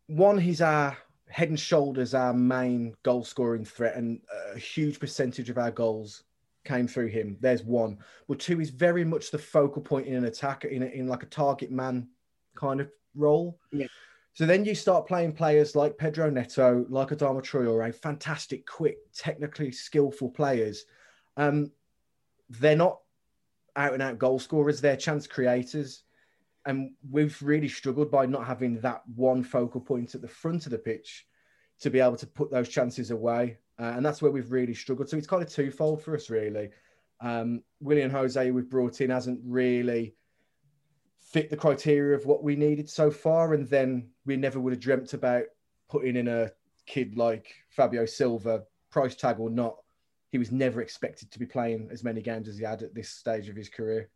one, he's our head and shoulders our main goal scoring threat, and a huge percentage of our goals came through him. There's one. But two, he's very much the focal point in an attack, in, a, in like a target man kind of role. Yeah. So then you start playing players like Pedro Neto, like Adama Traore, fantastic, quick, technically skillful players. Um, they're not out and out goal scorers, they're chance creators. And we've really struggled by not having that one focal point at the front of the pitch to be able to put those chances away. Uh, and that's where we've really struggled. So it's kind of twofold for us, really. Um, Willian Jose, we've brought in, hasn't really fit the criteria of what we needed so far. And then we never would have dreamt about putting in a kid like Fabio Silva, price tag or not. He was never expected to be playing as many games as he had at this stage of his career.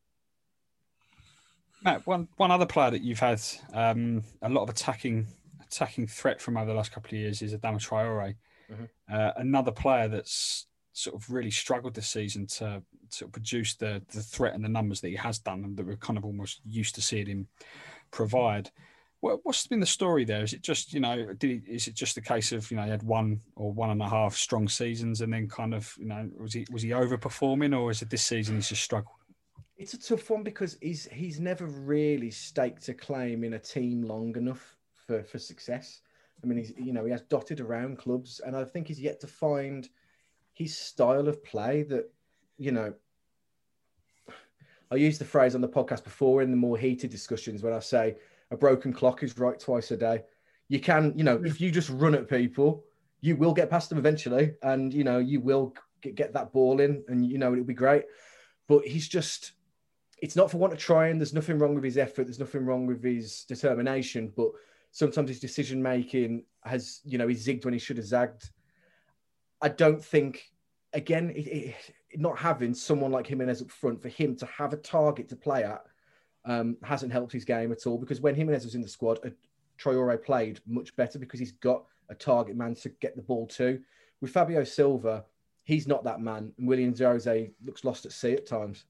Matt, one one other player that you've had um, a lot of attacking attacking threat from over the last couple of years is Adama Traore. Mm-hmm. Uh, another player that's sort of really struggled this season to to produce the the threat and the numbers that he has done, and that we're kind of almost used to seeing him provide. What, what's been the story there? Is it just you know, did he, is it just a case of you know he had one or one and a half strong seasons, and then kind of you know was he was he overperforming, or is it this season he's just struggled? It's a tough one because he's he's never really staked a claim in a team long enough for for success. I mean, he's you know he has dotted around clubs, and I think he's yet to find his style of play that you know. I use the phrase on the podcast before in the more heated discussions when I say a broken clock is right twice a day. You can, you know, mm. if you just run at people, you will get past them eventually, and you know you will get, get that ball in, and you know it'll be great. But he's just it's not for want of trying. There's nothing wrong with his effort. There's nothing wrong with his determination. But sometimes his decision making has, you know, he zigged when he should have zagged. I don't think, again, it, it, not having someone like Jimenez up front for him to have a target to play at um, hasn't helped his game at all. Because when Jimenez was in the squad, uh, played much better because he's got a target man to get the ball to. With Fabio Silva, he's not that man. And Willian Jose looks lost at sea at times.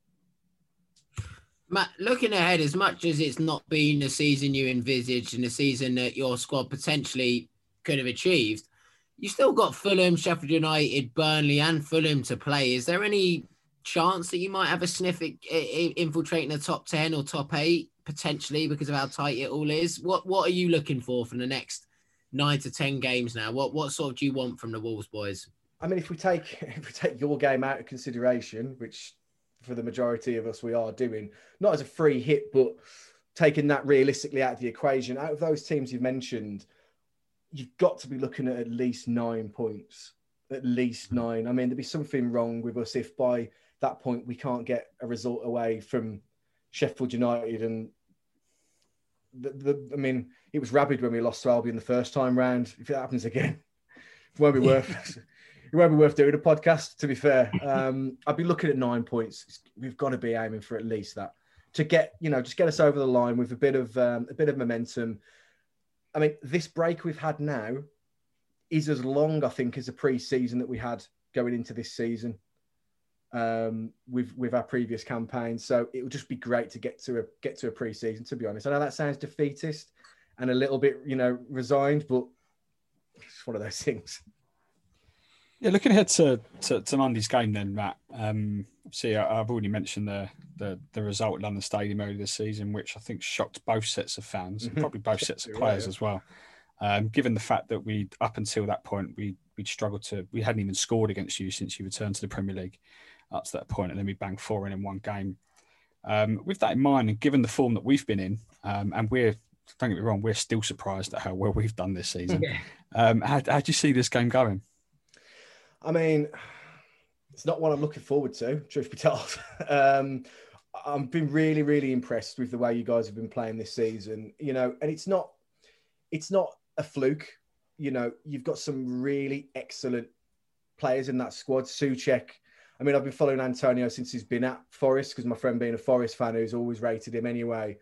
Matt, looking ahead, as much as it's not been the season you envisaged and the season that your squad potentially could have achieved, you still got Fulham, Sheffield United, Burnley, and Fulham to play. Is there any chance that you might have a sniff at infiltrating the top 10 or top eight potentially because of how tight it all is? What What are you looking for from the next nine to 10 games now? What, what sort of do you want from the Wolves boys? I mean, if we take if we take your game out of consideration, which for the majority of us we are doing, not as a free hit, but taking that realistically out of the equation. Out of those teams you've mentioned, you've got to be looking at at least nine points. At least nine. I mean, there'd be something wrong with us if by that point we can't get a result away from Sheffield United and the, the I mean, it was rabid when we lost to Albion the first time round. If it happens again, it won't be worth it won't be worth doing a podcast. To be fair, um, I'd be looking at nine points. We've got to be aiming for at least that to get you know just get us over the line with a bit of um, a bit of momentum. I mean, this break we've had now is as long, I think, as the pre-season that we had going into this season um, with with our previous campaign. So it would just be great to get to a get to a pre-season. To be honest, I know that sounds defeatist and a little bit, you know, resigned, but it's one of those things. Yeah, looking ahead to, to, to Monday's game, then Matt. Um, see, I, have already mentioned the, the the result at London Stadium earlier this season, which I think shocked both sets of fans, and probably both sets of players yeah. as well. Um, given the fact that we up until that point we we'd struggled to we hadn't even scored against you since you returned to the Premier League up to that point, and then we banged four in in one game. Um, with that in mind, and given the form that we've been in, um, and we're don't get me wrong, we're still surprised at how well we've done this season. Yeah. Um, how, how do you see this game going? I mean, it's not what I'm looking forward to, truth be told. um, I've been really, really impressed with the way you guys have been playing this season. You know, and it's not, it's not a fluke. You know, you've got some really excellent players in that squad. Soucek. I mean, I've been following Antonio since he's been at Forest because my friend, being a Forest fan, who's always rated him anyway.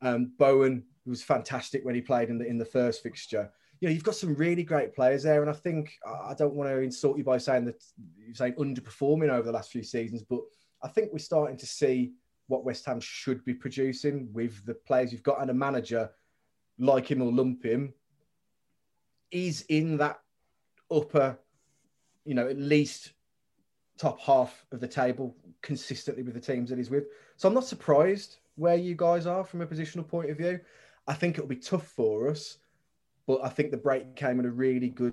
Um, Bowen was fantastic when he played in the in the first fixture you know, you've got some really great players there. And I think I don't want to insult you by saying that you're saying underperforming over the last few seasons, but I think we're starting to see what West Ham should be producing with the players you've got and a manager like him or lump him is in that upper, you know, at least top half of the table consistently with the teams that he's with. So I'm not surprised where you guys are from a positional point of view. I think it'll be tough for us, but I think the break came at a really good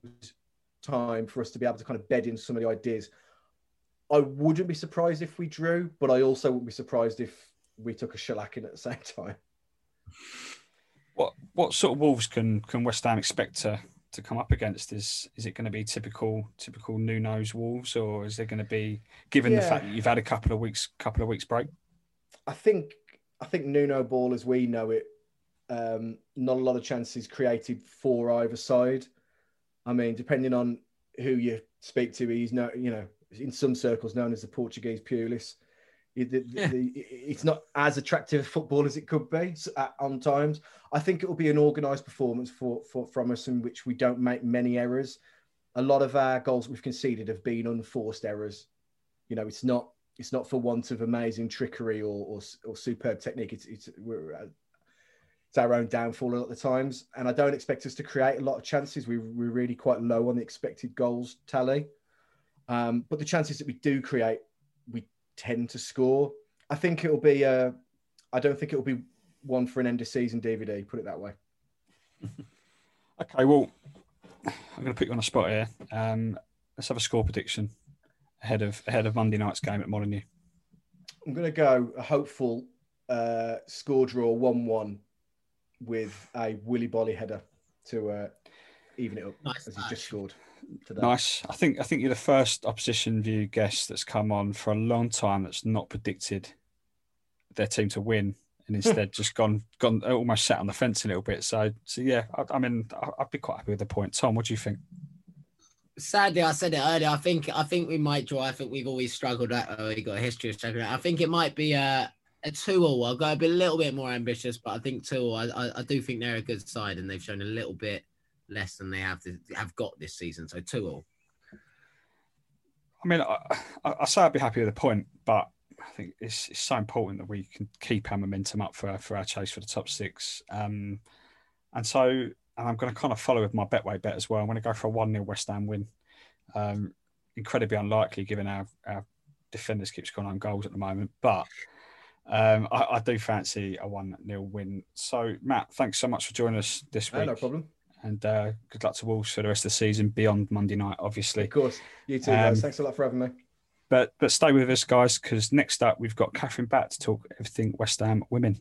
time for us to be able to kind of bed in some of the ideas. I wouldn't be surprised if we drew, but I also wouldn't be surprised if we took a shellacking at the same time. What what sort of Wolves can can West Ham expect to to come up against? Is is it going to be typical typical new Nuno's Wolves, or is it going to be given the fact that you've had a couple of weeks couple of weeks break? I think I think Nuno ball as we know it, um, not a lot of chances created for either side. I mean, depending on who you speak to, he's no, you know, in some circles known as the Portuguese Pulis. It- the- the- the- it's not as attractive a football as it could be at, on times. I think it will be an organised performance for, for from us in which we don't make many errors. A lot of our goals we've conceded have been unforced errors. You know, it's not it's not for want of amazing trickery or or, or superb technique. It's it's we're, uh, it's our own downfall a lot of the times, and I don't expect us to create a lot of chances. We we're really quite low on the expected goals tally, um, but the chances that we do create, we tend to score. I think it'll be. Uh, I don't think it'll be one for an end of season DVD. Put it that way. Okay, well, I'm going to put you on a spot here. Um, let's have a score prediction ahead of ahead of Monday night's game at Molyneux. I'm going to go a hopeful uh, score draw one-one with a Willy Boly header to uh, even it up Nice as he's just scored. Today. Nice. I think I think you're the first opposition view guest that's come on for a long time that's not predicted their team to win and instead just gone gone almost sat on the fence a little bit. So so yeah, I, I mean I- I'd be quite happy with the point. Tom, what do you think? Sadly, I said it earlier. I think I think we might draw. I think we've always struggled at. Uh, we got a history of struggling. I think it might be a a two all. I'll go a bit, little bit more ambitious, but I think two all. I, I, I do think they're a good side, and they've shown a little bit less than they have to, have got this season. So two all. I mean, I, I, say I'd be happy with the point, but I think it's, it's so important that we can keep our momentum up for for our chase for the top six. Um, and so, and I'm going to kind of follow with my Betway bet as well. I'm going to go for a one 0 West Ham win. Um, incredibly unlikely given our, our defenders keep scoring on goals at the moment, but um, I, I do fancy a one 0 win. So, Matt, thanks so much for joining us this No, week. no problem. And uh, good luck to Wolves for the rest of the season beyond Monday night, obviously. Of course. You too. Um, Thanks a lot for having me. But but stay with us, guys, because next up we've got Kathryn Batte to talk everything West Ham women.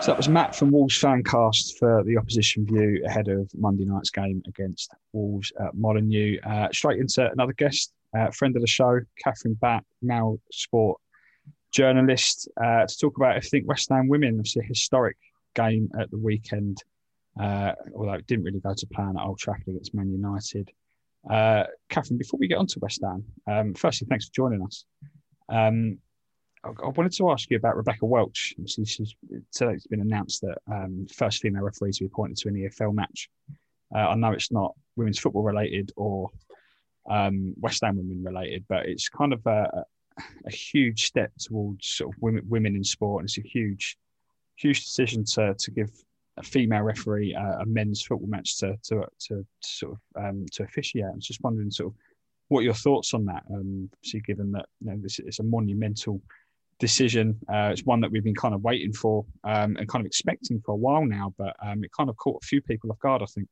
So that was Matt from Wolves Fancast for the opposition view ahead of Monday night's game against Wolves at Molyneux. Uh, straight into another guest, uh, friend of the show, Kathryn Batte, now sport journalist, uh, to talk about everything West Ham women. Obviously, a historic game at the weekend, uh, although it didn't really go to plan at Old Trafford against Man United. Uh, Kathryn, before we get on to West Ham, um, firstly, thanks for joining us. Um, I, wanted to ask you about Rebecca Welch. She's, today it's been announced that um, first female referee to be appointed to an EFL match. Uh, I know it's not women's football related or um, West Ham women related, but it's kind of a, a huge step towards sort of women, women in sport, and it's a huge, huge decision to to give a female referee a men's football match to to to, sort of um, to officiate. I was just wondering sort of what your thoughts on that. Um, obviously, given that you know, this is a monumental decision, uh, it's one that we've been kind of waiting for um, and kind of expecting for a while now, but um, it kind of caught a few people off guard, I think.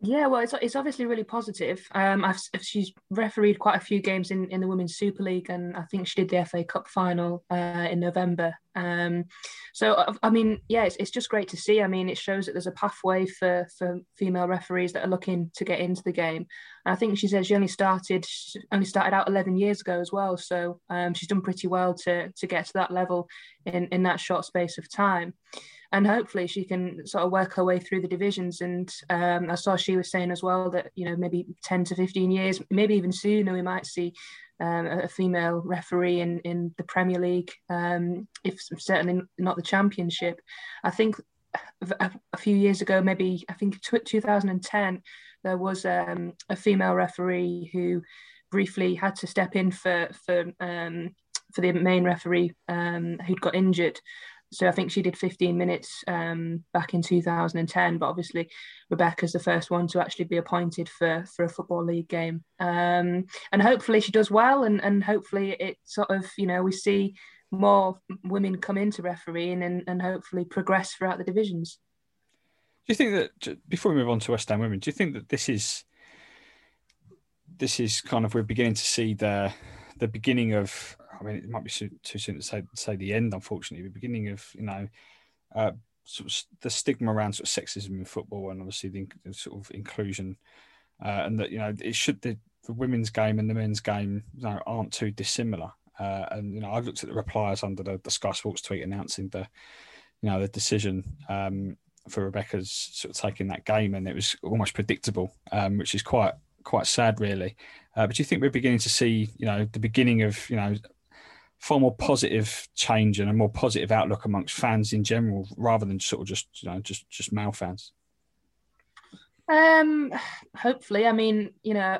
Yeah, well, it's, it's obviously really positive. Um, I've, she's refereed quite a few games in, in the Women's Super League, and I think she did the FA Cup final uh, in November. Um, so, I, I mean, yeah, it's, it's just great to see. I mean, it shows that there's a pathway for, for female referees that are looking to get into the game. And I think she said she only started she only started out 11 years ago as well. So um, she's done pretty well to to get to that level in in that short space of time and hopefully she can sort of work her way through the divisions. And um, I saw she was saying as well that you know maybe ten to fifteen years, maybe even sooner, we might see um, a female referee in in the Premier League, um, if certainly not the Championship. I think a, a few years ago, maybe I think 2010, there was um, a female referee who briefly had to step in for for um, for the main referee um, who'd got injured. So I think she did 15 minutes um, back in 2010, but obviously Rebecca's the first one to actually be appointed for for a football league game. Um, and hopefully she does well, and and hopefully it sort of you know we see more women come into refereeing and and hopefully progress throughout the divisions. Do you think that before we move on to West Ham women, do you think that this is this is kind of we're beginning to see the the beginning of I mean, it might be too soon to say say the end. Unfortunately, the beginning of you know, uh, sort of the stigma around sort of sexism in football, and obviously the, the sort of inclusion, uh, and that you know it should the, the women's game and the men's game you know, aren't too dissimilar. Uh, and you know, I've looked at the replies under the, the Sky Sports tweet announcing the, you know, the decision um, for Rebecca's sort of taking that game, and it was almost predictable, um, which is quite quite sad, really. Uh, but do you think we're beginning to see, you know, the beginning of, you know, far more positive change and a more positive outlook amongst fans in general, rather than sort of just, you know, just just male fans? Um, hopefully, I mean, you know,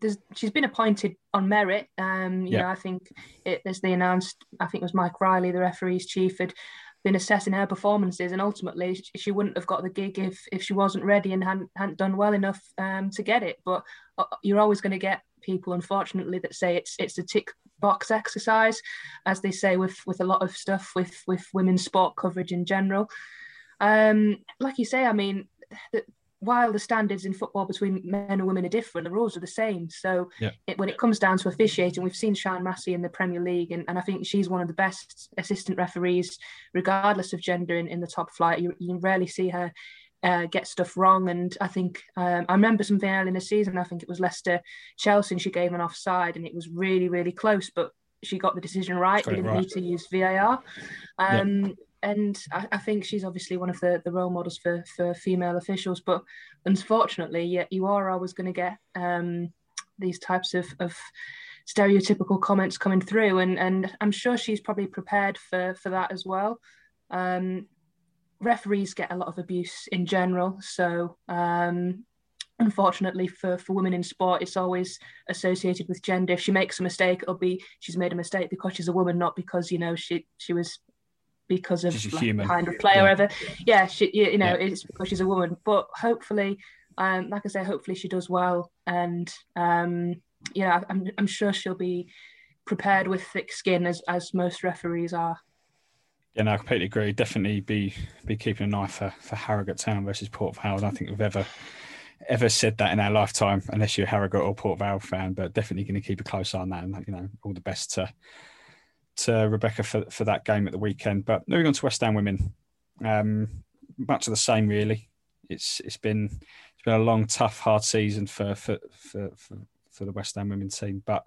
there's, she's been appointed on merit. Um, you yeah. know, I think it, as they announced, I think it was Mike Riley, the referee's chief, had been assessing her performances, and ultimately she wouldn't have got the gig if if she wasn't ready and hadn't, hadn't done well enough um, to get it. But uh, you're always going to get people, unfortunately, that say it's it's a tick box exercise, as they say with with a lot of stuff with with women's sport coverage in general. Um, like you say, I mean, the, while the standards in football between men and women are different, the rules are the same. So yeah. it, when it comes down to officiating, we've seen Sian Massey in the Premier League, and, and I think she's one of the best assistant referees, regardless of gender, in, in the top flight. You, you rarely see her uh, get stuff wrong. And I think um, I remember something early in the season. I think it was Leicester Chelsea, and she gave an offside, and it was really, really close, but she got the decision right. They didn't right. need to use VAR. Um, yeah and I, I, think she's obviously one of the, the role models for, for female officials. But unfortunately, yeah, you are always going to get um, these types of, of stereotypical comments coming through, and and I'm sure she's probably prepared for for that as well. Um, referees get a lot of abuse in general, so um, unfortunately for, for women in sport, it's always associated with gender. If she makes a mistake, it'll be she's made a mistake because she's a woman, not because you know she she was because of like, kind of play yeah. or whatever. Yeah, she, you, know, yeah. it's because she's a woman. But hopefully, um, like I say, hopefully she does well, and um, you know, I'm I'm sure she'll be prepared with thick skin as as most referees are. Yeah, no, I completely agree. Definitely be be keeping an eye for for Harrogate Town versus Port Vale. I don't think we've ever ever said that in our lifetime, unless you're a Harrogate or Port Vale fan. But definitely going to keep a close eye on that, and you know, all the best to uh, Rebecca for, for that game at the weekend. But moving on to West Ham women, um, much of the same really. It's it's been it's been a long, tough, hard season for for for for, for the West Ham women team. But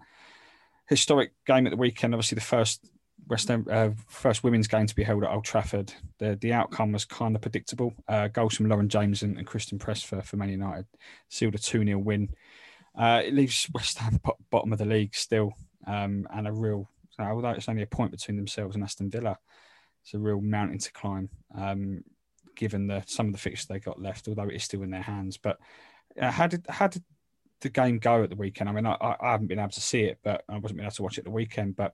historic game at the weekend. Obviously, the first West Ham uh, first women's game to be held at Old Trafford. The the outcome was kind of predictable. Uh, goals from Lauren James and, and Christen Press for, for Man United sealed a 2 0 win. Uh, it leaves West Ham bottom of the league still, um, and a real although it's only a point between themselves and Aston Villa, it's a real mountain to climb. Um, given the some of the fixtures they got left, although it is still in their hands. But uh, how did how did the game go at the weekend? I mean, I, I haven't been able to see it, but I wasn't able to watch it the weekend. But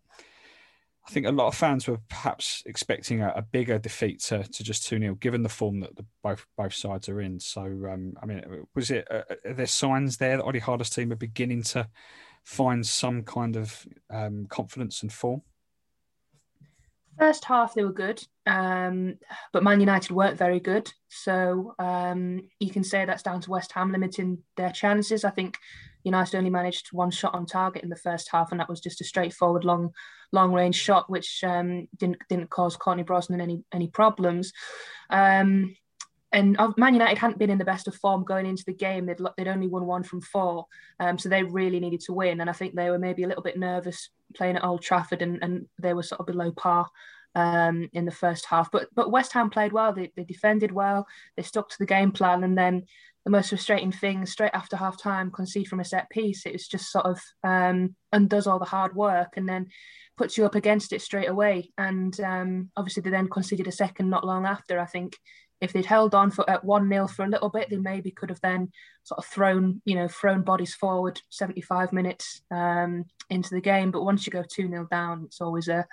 I think a lot of fans were perhaps expecting a, a bigger defeat to, to just 2 0, given the form that the, both both sides are in. So, um, I mean, was it, uh, are there signs there that Olli Harder's team are beginning to find some kind of um, confidence and form? First half, they were good, um, but Man United weren't very good. So um, you can say that's down to West Ham limiting their chances. I think United only managed one shot on target in the first half, and that was just a straightforward long, long range shot, which um, didn't didn't cause Courtney Brosnan any any problems. Um, and Man United hadn't been in the best of form going into the game. They'd, they'd only won one from four, um, so they really needed to win. And I think they were maybe a little bit nervous playing at Old Trafford, and, and they were sort of below par um, in the first half. But but West Ham played well. They, they defended well. They stuck to the game plan, and then the most frustrating thing, straight after half time, concede from a set piece. It was just sort of um, undoes all the hard work, and then puts you up against it straight away. And um, obviously, they then conceded a second not long after. I think if they'd held on for at one 0 for a little bit, they maybe could have then sort of thrown you know thrown bodies forward 75 minutes um, into the game. But once you go two 0 down, it's always a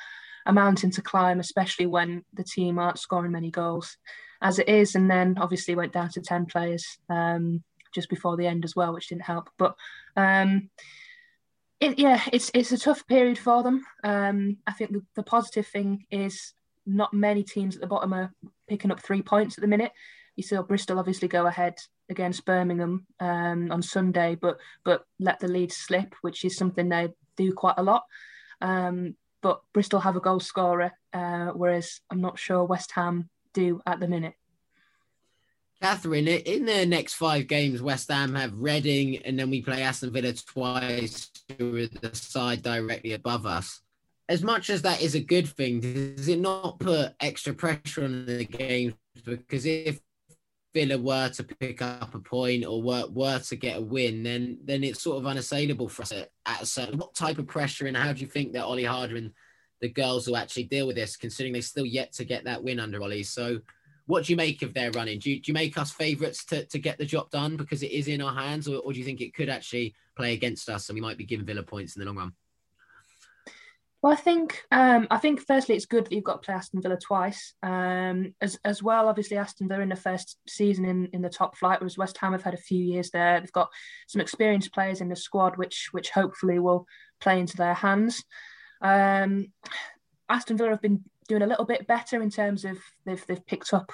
a mountain to climb, especially when the team aren't scoring many goals as it is. And then obviously went down to 10 players um, just before the end as well, which didn't help. But um, it, yeah, it's it's a tough period for them. Um, I think the, the, positive thing is not many teams at the bottom are picking up three points at the minute. You saw Bristol obviously go ahead against Birmingham um, on Sunday, but but let the lead slip, which is something they do quite a lot. Um, but Bristol have a goal scorer, uh, whereas I'm not sure West Ham do at the minute. Kathryn, in the next five games, West Ham have Reading, and then we play Aston Villa twice, with the side directly above us. As much as that is a good thing, does it not put extra pressure on the game? Because if Villa were to pick up a point or were, were to get a win, then then it's sort of unassailable for us at, at a certain. What type of pressure and how do you think that Olli Harder and the girls will actually deal with this, considering they still yet to get that win under Olli? So what do you make of their running? Do you, do you make us favourites to, to get the job done because it is in our hands, or, or do you think it could actually play against us and we might be giving Villa points in the long run? Well, I think um, I think firstly it's good that you've got to play Aston Villa twice, um, as as well. Obviously, Aston Villa in the first season in, in the top flight, whereas West Ham have had a few years there. They've got some experienced players in the squad, which which hopefully will play into their hands. Um, Aston Villa have been doing a little bit better in terms of they've they've picked up,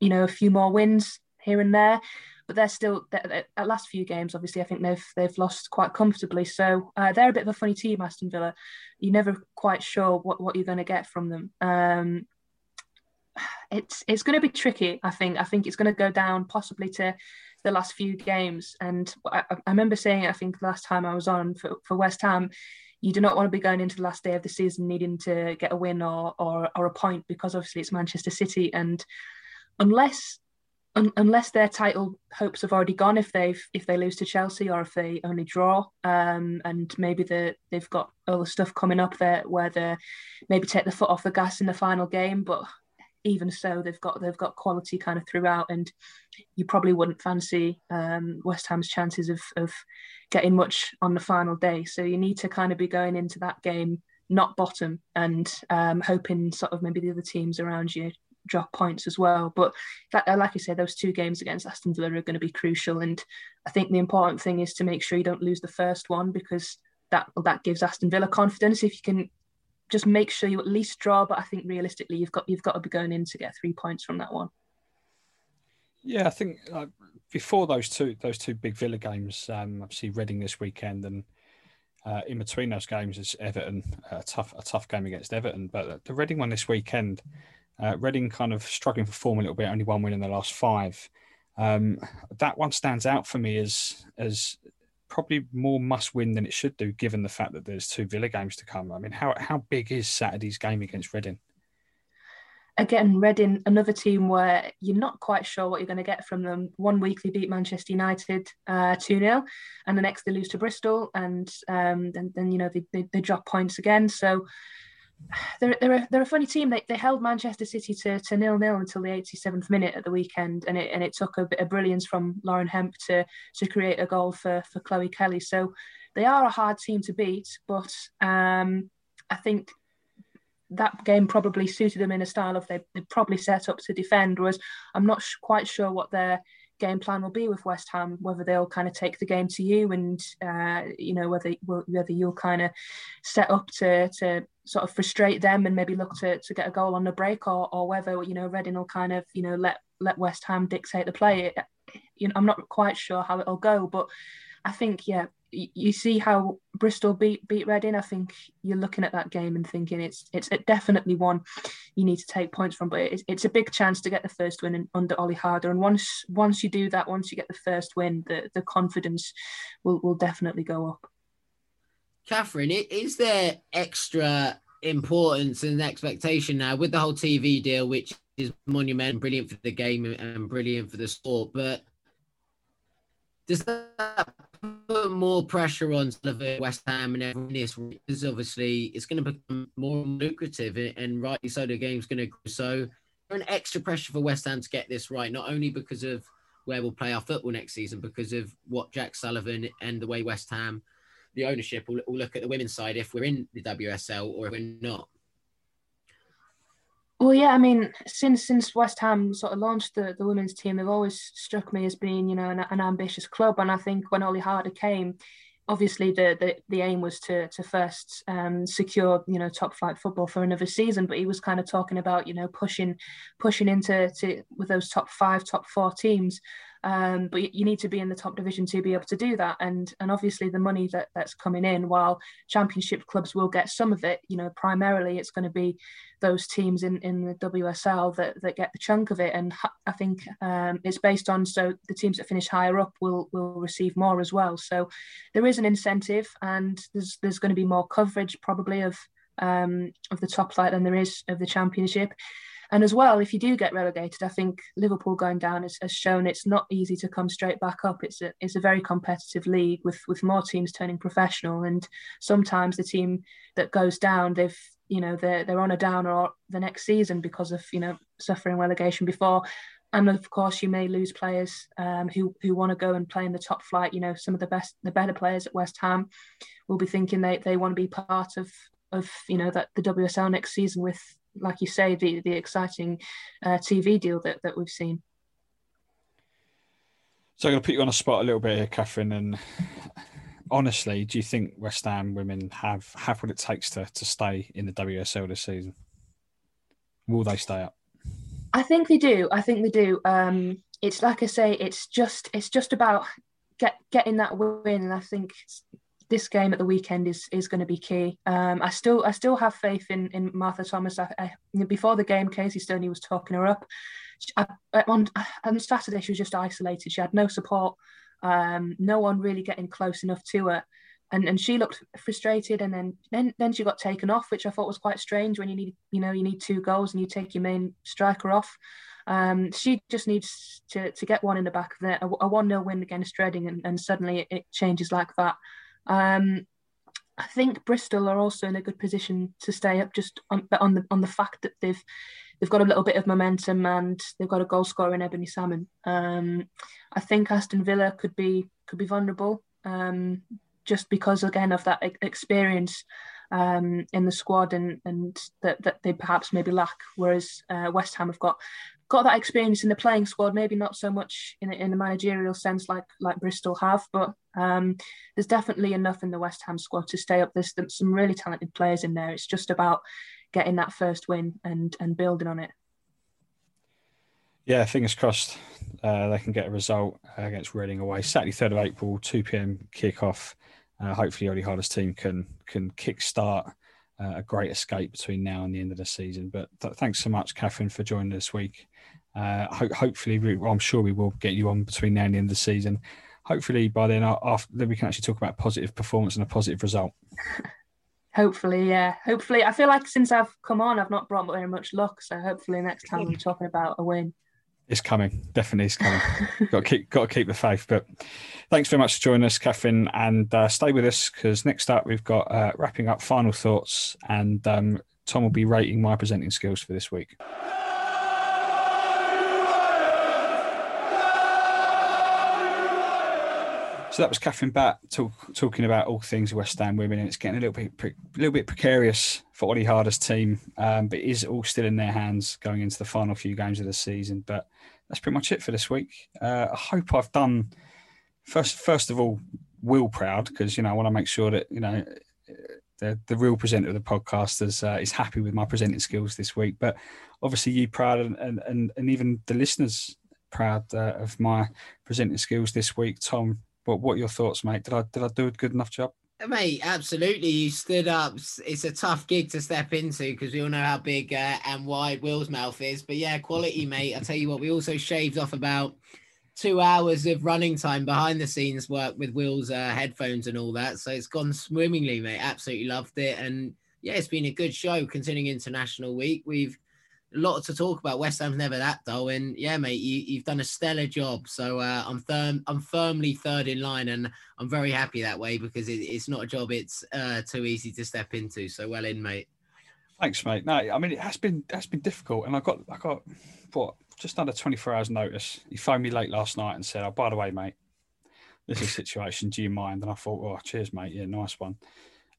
you know, a few more wins here and there, but they're still they're, at last few games. Obviously, I think they've they've lost quite comfortably. So uh, they're a bit of a funny team, Aston Villa. You're never quite sure what, what you're going to get from them. Um, it's it's going to be tricky. I think I think it's going to go down possibly to the last few games. And I, I remember saying, I think last time I was on for, for West Ham, you do not want to be going into the last day of the season needing to get a win or or, or a point because obviously it's Manchester City. And unless un, unless their title hopes have already gone if they've if they lose to Chelsea or if they only draw um, and maybe the, they've got other stuff coming up there where they maybe take the foot off the gas in the final game. But even so they've got they've got quality kind of throughout and you probably wouldn't fancy um, West Ham's chances of of getting much on the final day. So you need to kind of be going into that game not bottom and um, hoping sort of maybe the other teams around you drop points as well. But that, like I said, those two games against Aston Villa are going to be crucial. And I think the important thing is to make sure you don't lose the first one because that that gives Aston Villa confidence. If you can just make sure you at least draw, but I think realistically you've got you've got to be going in to get three points from that one. Yeah, I think uh, before those two those two big Villa games, um, obviously Reading this weekend, and uh, in between those games is Everton, a tough a tough game against Everton. But the Reading one this weekend, uh, Reading kind of struggling for form a little bit, only one win in the last five. Um, that one stands out for me as as probably more must win than it should do, given the fact that there's two Villa games to come. I mean, how how big is Saturday's game against Reading? again, Reading, another team where you're not quite sure what you're going to get from them. One week they beat Manchester United uh, 2 uh, 0, and the next they lose to Bristol, and um, then, then you know they, they, they, drop points again. So they're, they're, a, they're a funny team. They, they held Manchester City to, to nil nil until the 87th minute at the weekend, and it and it took a bit of brilliance from Lauren Hemp to to create a goal for for Chloe Kelly. So they are a hard team to beat, but um, I think that game probably suited them in a style of they, they probably set up to defend. Whereas I'm not sh- quite sure what their game plan will be with West Ham, whether they'll kind of take the game to you and uh, you know whether whether you'll kind of set up to to sort of frustrate them and maybe look to, to get a goal on the break, or or whether you know Reading will kind of you know let let West Ham dictate the play. You know, I'm not quite sure how it'll go, but I think yeah, you see how Bristol beat beat Reading. I think you're looking at that game and thinking it's it's definitely one you need to take points from. But it's, it's a big chance to get the first win under Olli Harder. And once once you do that, once you get the first win, the the confidence will will definitely go up. Kathryn, is there extra importance and expectation now with the whole TV deal, which is monumental, brilliant for the game and brilliant for the sport, but does that put more pressure on West Ham and everyone else because obviously it's going to become more lucrative and rightly so the game's going to grow. So an extra pressure for West Ham to get this right, not only because of where we'll play our football next season, because of what Jack Sullivan and the way West Ham, the ownership, will, will look at the women's side if we're in the WSL or if we're not. Well, yeah, I mean, since since West Ham sort of launched the, the women's team, they've always struck me as being, you know, an, an ambitious club. And I think when Olli Harder came, obviously the, the the aim was to to first um, secure you know top flight football for another season but he was kind of talking about you know pushing pushing into to with those top five top four teams um, but you need to be in the top division to be able to do that. And and obviously the money that that's coming in while championship clubs will get some of it you know primarily it's going to be those teams in in the WSL that that get the chunk of it. And I think um, it's based on so the teams that finish higher up will will receive more as well. So there is an incentive and there's there's going to be more coverage probably of um, of the top flight than there is of the championship and as well, if you do get relegated, I think Liverpool going down has, has, shown it's not easy to come straight back up. It's a it's a very competitive league with with more teams turning professional, and sometimes the team that goes down, they've you know they're they're on a downer the next season because of you know suffering relegation before. And of course, you may lose players um, who who want to go and play in the top flight. You know, some of the best, the better players at West Ham will be thinking they, they want to be part of of you know that the WSL next season with like you say, the the exciting uh, TV deal that that we've seen. So I'm going to put you on a spot a little bit here, Kathryn. And honestly, do you think West Ham women have have what it takes to to stay in the WSL this season? Will they stay up? I think they do. I think they do. Um, it's like I say, it's just it's just about get getting that win, and I think this game at the weekend is is going to be key. Um, I still I still have faith in in Martha Thomas. I, I, before the game, Casey Stoney was talking her up. She, I, on on Saturday, she was just isolated. She had no support, um, no one really getting close enough to her, and and she looked frustrated. And then then then she got taken off, which I thought was quite strange. When you need you know you need two goals and you take your main striker off. Um, she just needs to, to get one in the back of there, a, 1 0 win against Reading, and, and suddenly it, it changes like that. Um, I think Bristol are also in a good position to stay up, just on, on the on the fact that they've they've got a little bit of momentum and they've got a goal scorer in Ebony Salmon. Um, I think Aston Villa could be could be vulnerable, um, just because again of that experience um, in the squad and and that, that they perhaps maybe lack. Whereas uh, West Ham have got got that experience in the playing squad, maybe not so much in a, in a managerial sense like like Bristol have, but um, there's definitely enough in the West Ham squad to stay up. There's some really talented players in there. It's just about getting that first win and and building on it. Yeah, fingers crossed uh, they can get a result against Reading away. Saturday, third of April, two pm kickoff. Uh, hopefully, Olli Harder's team can can kick start uh, a great escape between now and the end of the season. But th- thanks so much, Kathryn, for joining this week. Uh, ho- hopefully, we, I'm sure we will get you on between now and the end of the season. Hopefully, by then, after, then we can actually talk about positive performance and a positive result. Hopefully, yeah. Hopefully, I feel like since I've come on, I've not brought very much luck. So hopefully, next time we're talking about a win. It's coming. Definitely, it's coming. got to keep, got to keep the faith. But thanks very much for joining us, Kathryn, and uh, stay with us because next up we've got uh, wrapping up final thoughts, and um, Tom will be rating my presenting skills for this week. So that was Kathryn Batte talk, talking about all things West Ham women, and it's getting a little bit a little bit precarious for Olli Harder's team, um, but it is all still in their hands going into the final few games of the season. But that's pretty much it for this week. Uh, I hope I've done first first of all Will proud because you know I want to make sure that you know the the real presenter of the podcast is uh, is happy with my presenting skills this week. But obviously you proud and and and, and even the listeners proud uh, of my presenting skills this week. Tom, what what are your thoughts, mate? Did I did I do a good enough job? Mate, absolutely. You stood up. It's a tough gig to step into because we all know how big uh, and wide Will's mouth is. But yeah, quality, mate. I tell you what, we also shaved off about two hours of running time behind the scenes work with Will's uh, headphones and all that. So it's gone swimmingly, mate. Absolutely loved it. And yeah, it's been a good show considering International Week. We've a lot to talk about. West Ham's never that dull, and yeah, mate, you, have done a stellar job. So uh, I'm firm, I'm firmly third in line, and I'm very happy that way because it, it's not a job it's uh, too easy to step into. So well in, mate. Thanks, mate. No, I mean it has been has been difficult, and I got I got what just under twenty four hours notice. He phoned me late last night and said, "Oh, by the way, mate, this is situation. Do you mind?" And I thought, "Oh, cheers, mate. Yeah, nice one."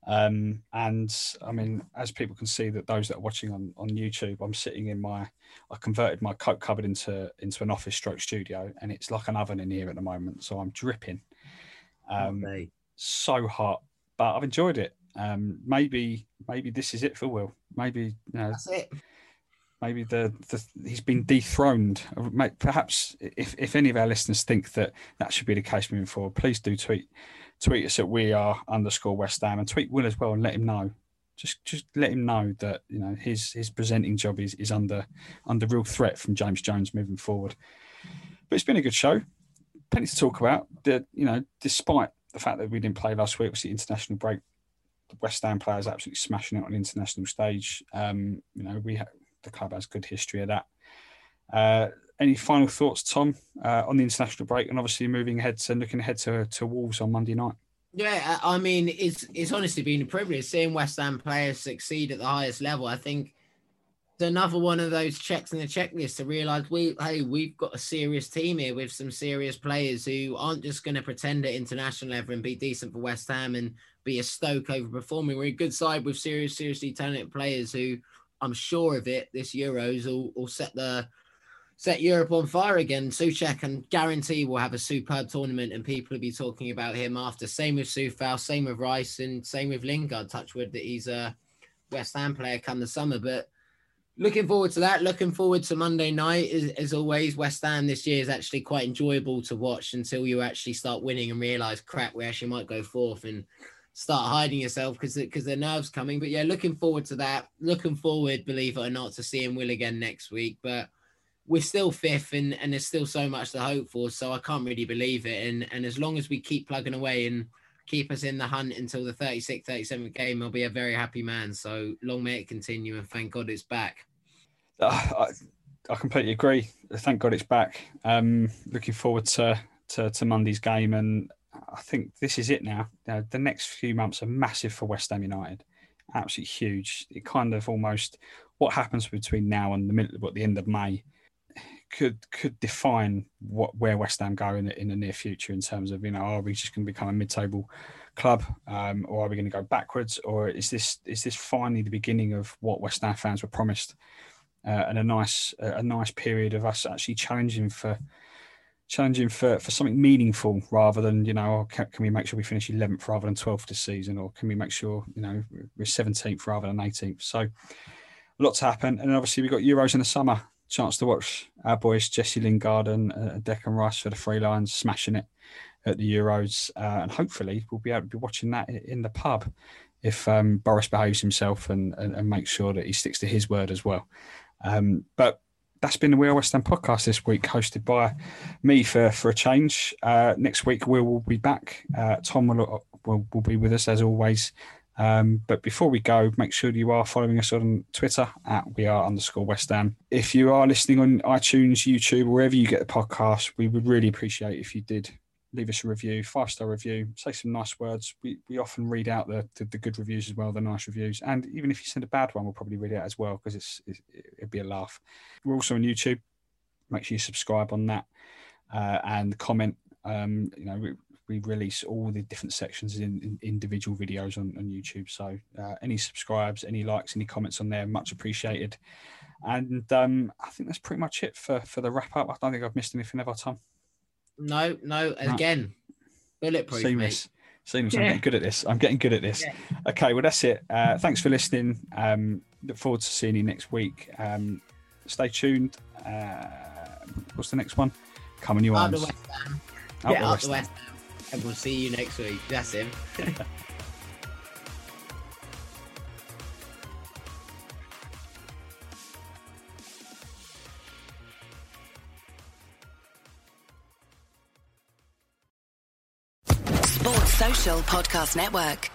Um, and I mean, as people can see, that those that are watching on, on YouTube, I'm sitting in my, I converted my coat cupboard into into an office stroke studio, and it's like an oven in here at the moment. So I'm dripping, um, so hot, but I've enjoyed it. Um, maybe maybe this is it for Will. Maybe you know, That's it. maybe the, the he's been dethroned. Perhaps if, if any of our listeners think that that should be the case moving forward, please do tweet tweet us at we are underscore West Ham and tweet Will as well and let him know. Just just let him know that you know his his presenting job is is under under real threat from James Jones moving forward. But it's been a good show. Plenty to talk about. The, you know, despite the fact that we didn't play last week, was the international break. The West Ham players absolutely smashing it on the international stage. Um, you know, we ha- the club has good history of that. Uh, any final thoughts, Tom, uh, on the international break, and obviously moving ahead to looking ahead to, to Wolves on Monday night? Yeah, I I mean, it's it's honestly been a privilege seeing West Ham players succeed at the highest level. I think it's another one of those checks in the checklist to realise we hey we've got a serious team here with some serious players who aren't just going to pretend at international level and be decent for West Ham and be a Stoke overperforming. We're a good side with serious, seriously talented players who I'm sure of it. This Euros will, will set the set Europe on fire again. Soucek can guarantee will have a superb tournament and people will be talking about him after. Same with Coufal, same with Rice, and same with Lingard. Touchwood that he's a West Ham player come the summer. But looking forward to that. Looking forward to Monday night. As, as always, West Ham this year is actually quite enjoyable to watch until you actually start winning and realise, crap, we actually might go fourth and start hiding yourself because because the nerves coming. But yeah, looking forward to that. Looking forward, believe it or not, to seeing Will again next week. But we're still fifth and, and there's still so much to hope for. So I can't really believe it. And and as long as we keep plugging away and keep us in the hunt until the 36th, 37th game, I'll be a very happy man. So long may it continue and thank God it's back. Uh, I, I completely agree. Thank God it's back. Um, looking forward to, to to Monday's game, and I think this is it now. Uh, the next few months are massive for West Ham United, absolutely huge. It kind of almost what happens between now and the middle, what the end of May, could could define what where West Ham go in the, in the near future in terms of you know are we just going to become a mid-table club um, or are we going to go backwards? Or is this is this finally the beginning of what West Ham fans were promised? Uh, and a nice a nice period of us actually challenging for challenging for, for something meaningful rather than you know oh, can, can we make sure we finish 11th rather than 12th this season? Or can we make sure you know we're 17th rather than 18th so lots happen. And obviously we've got euros in the summer chance to watch our boys Jesse Lingard and uh, Declan Rice for the Free Lions smashing it at the Euros, uh, and hopefully we'll be able to be watching that in the pub if um, Boris behaves himself and, and, and makes sure that he sticks to his word as well. Um, but that's been the We Are West podcast this week, hosted by me for for a change. Uh, next week we will be back. Uh, Tom will, will will be with us as always. Um, but before we go, make sure you are following us on Twitter at we are underscore West Ham. If you are listening on iTunes, YouTube, wherever you get the podcast, we would really appreciate if you did leave us a review, five star review, say some nice words. We, we often read out the, the, the good reviews as well, the nice reviews, and even if you send a bad one, we'll probably read it out as well because it's, it's it'd be a laugh. We're also on YouTube. Make sure you subscribe on that uh, and comment. Um, you know, we, we release all the different sections in, in individual videos on, on YouTube. So uh, any subscribes, any likes, any comments on there, much appreciated. And um, I think that's pretty much it for for the wrap up. I don't think I've missed anything ever, Tom. No, no, again, bulletproof, Seamless. mate. Seamless. I'm getting good at this. I'm getting good at this. Yeah. Okay, well that's it. Uh, thanks for listening. Um, look forward to seeing you next week. Um, stay tuned. Uh, what's the next one? Coming you Up arms. the West Ham. Up yeah, the up West Ham. West Ham. And we'll see you next week. That's him. Sports Social Podcast Network.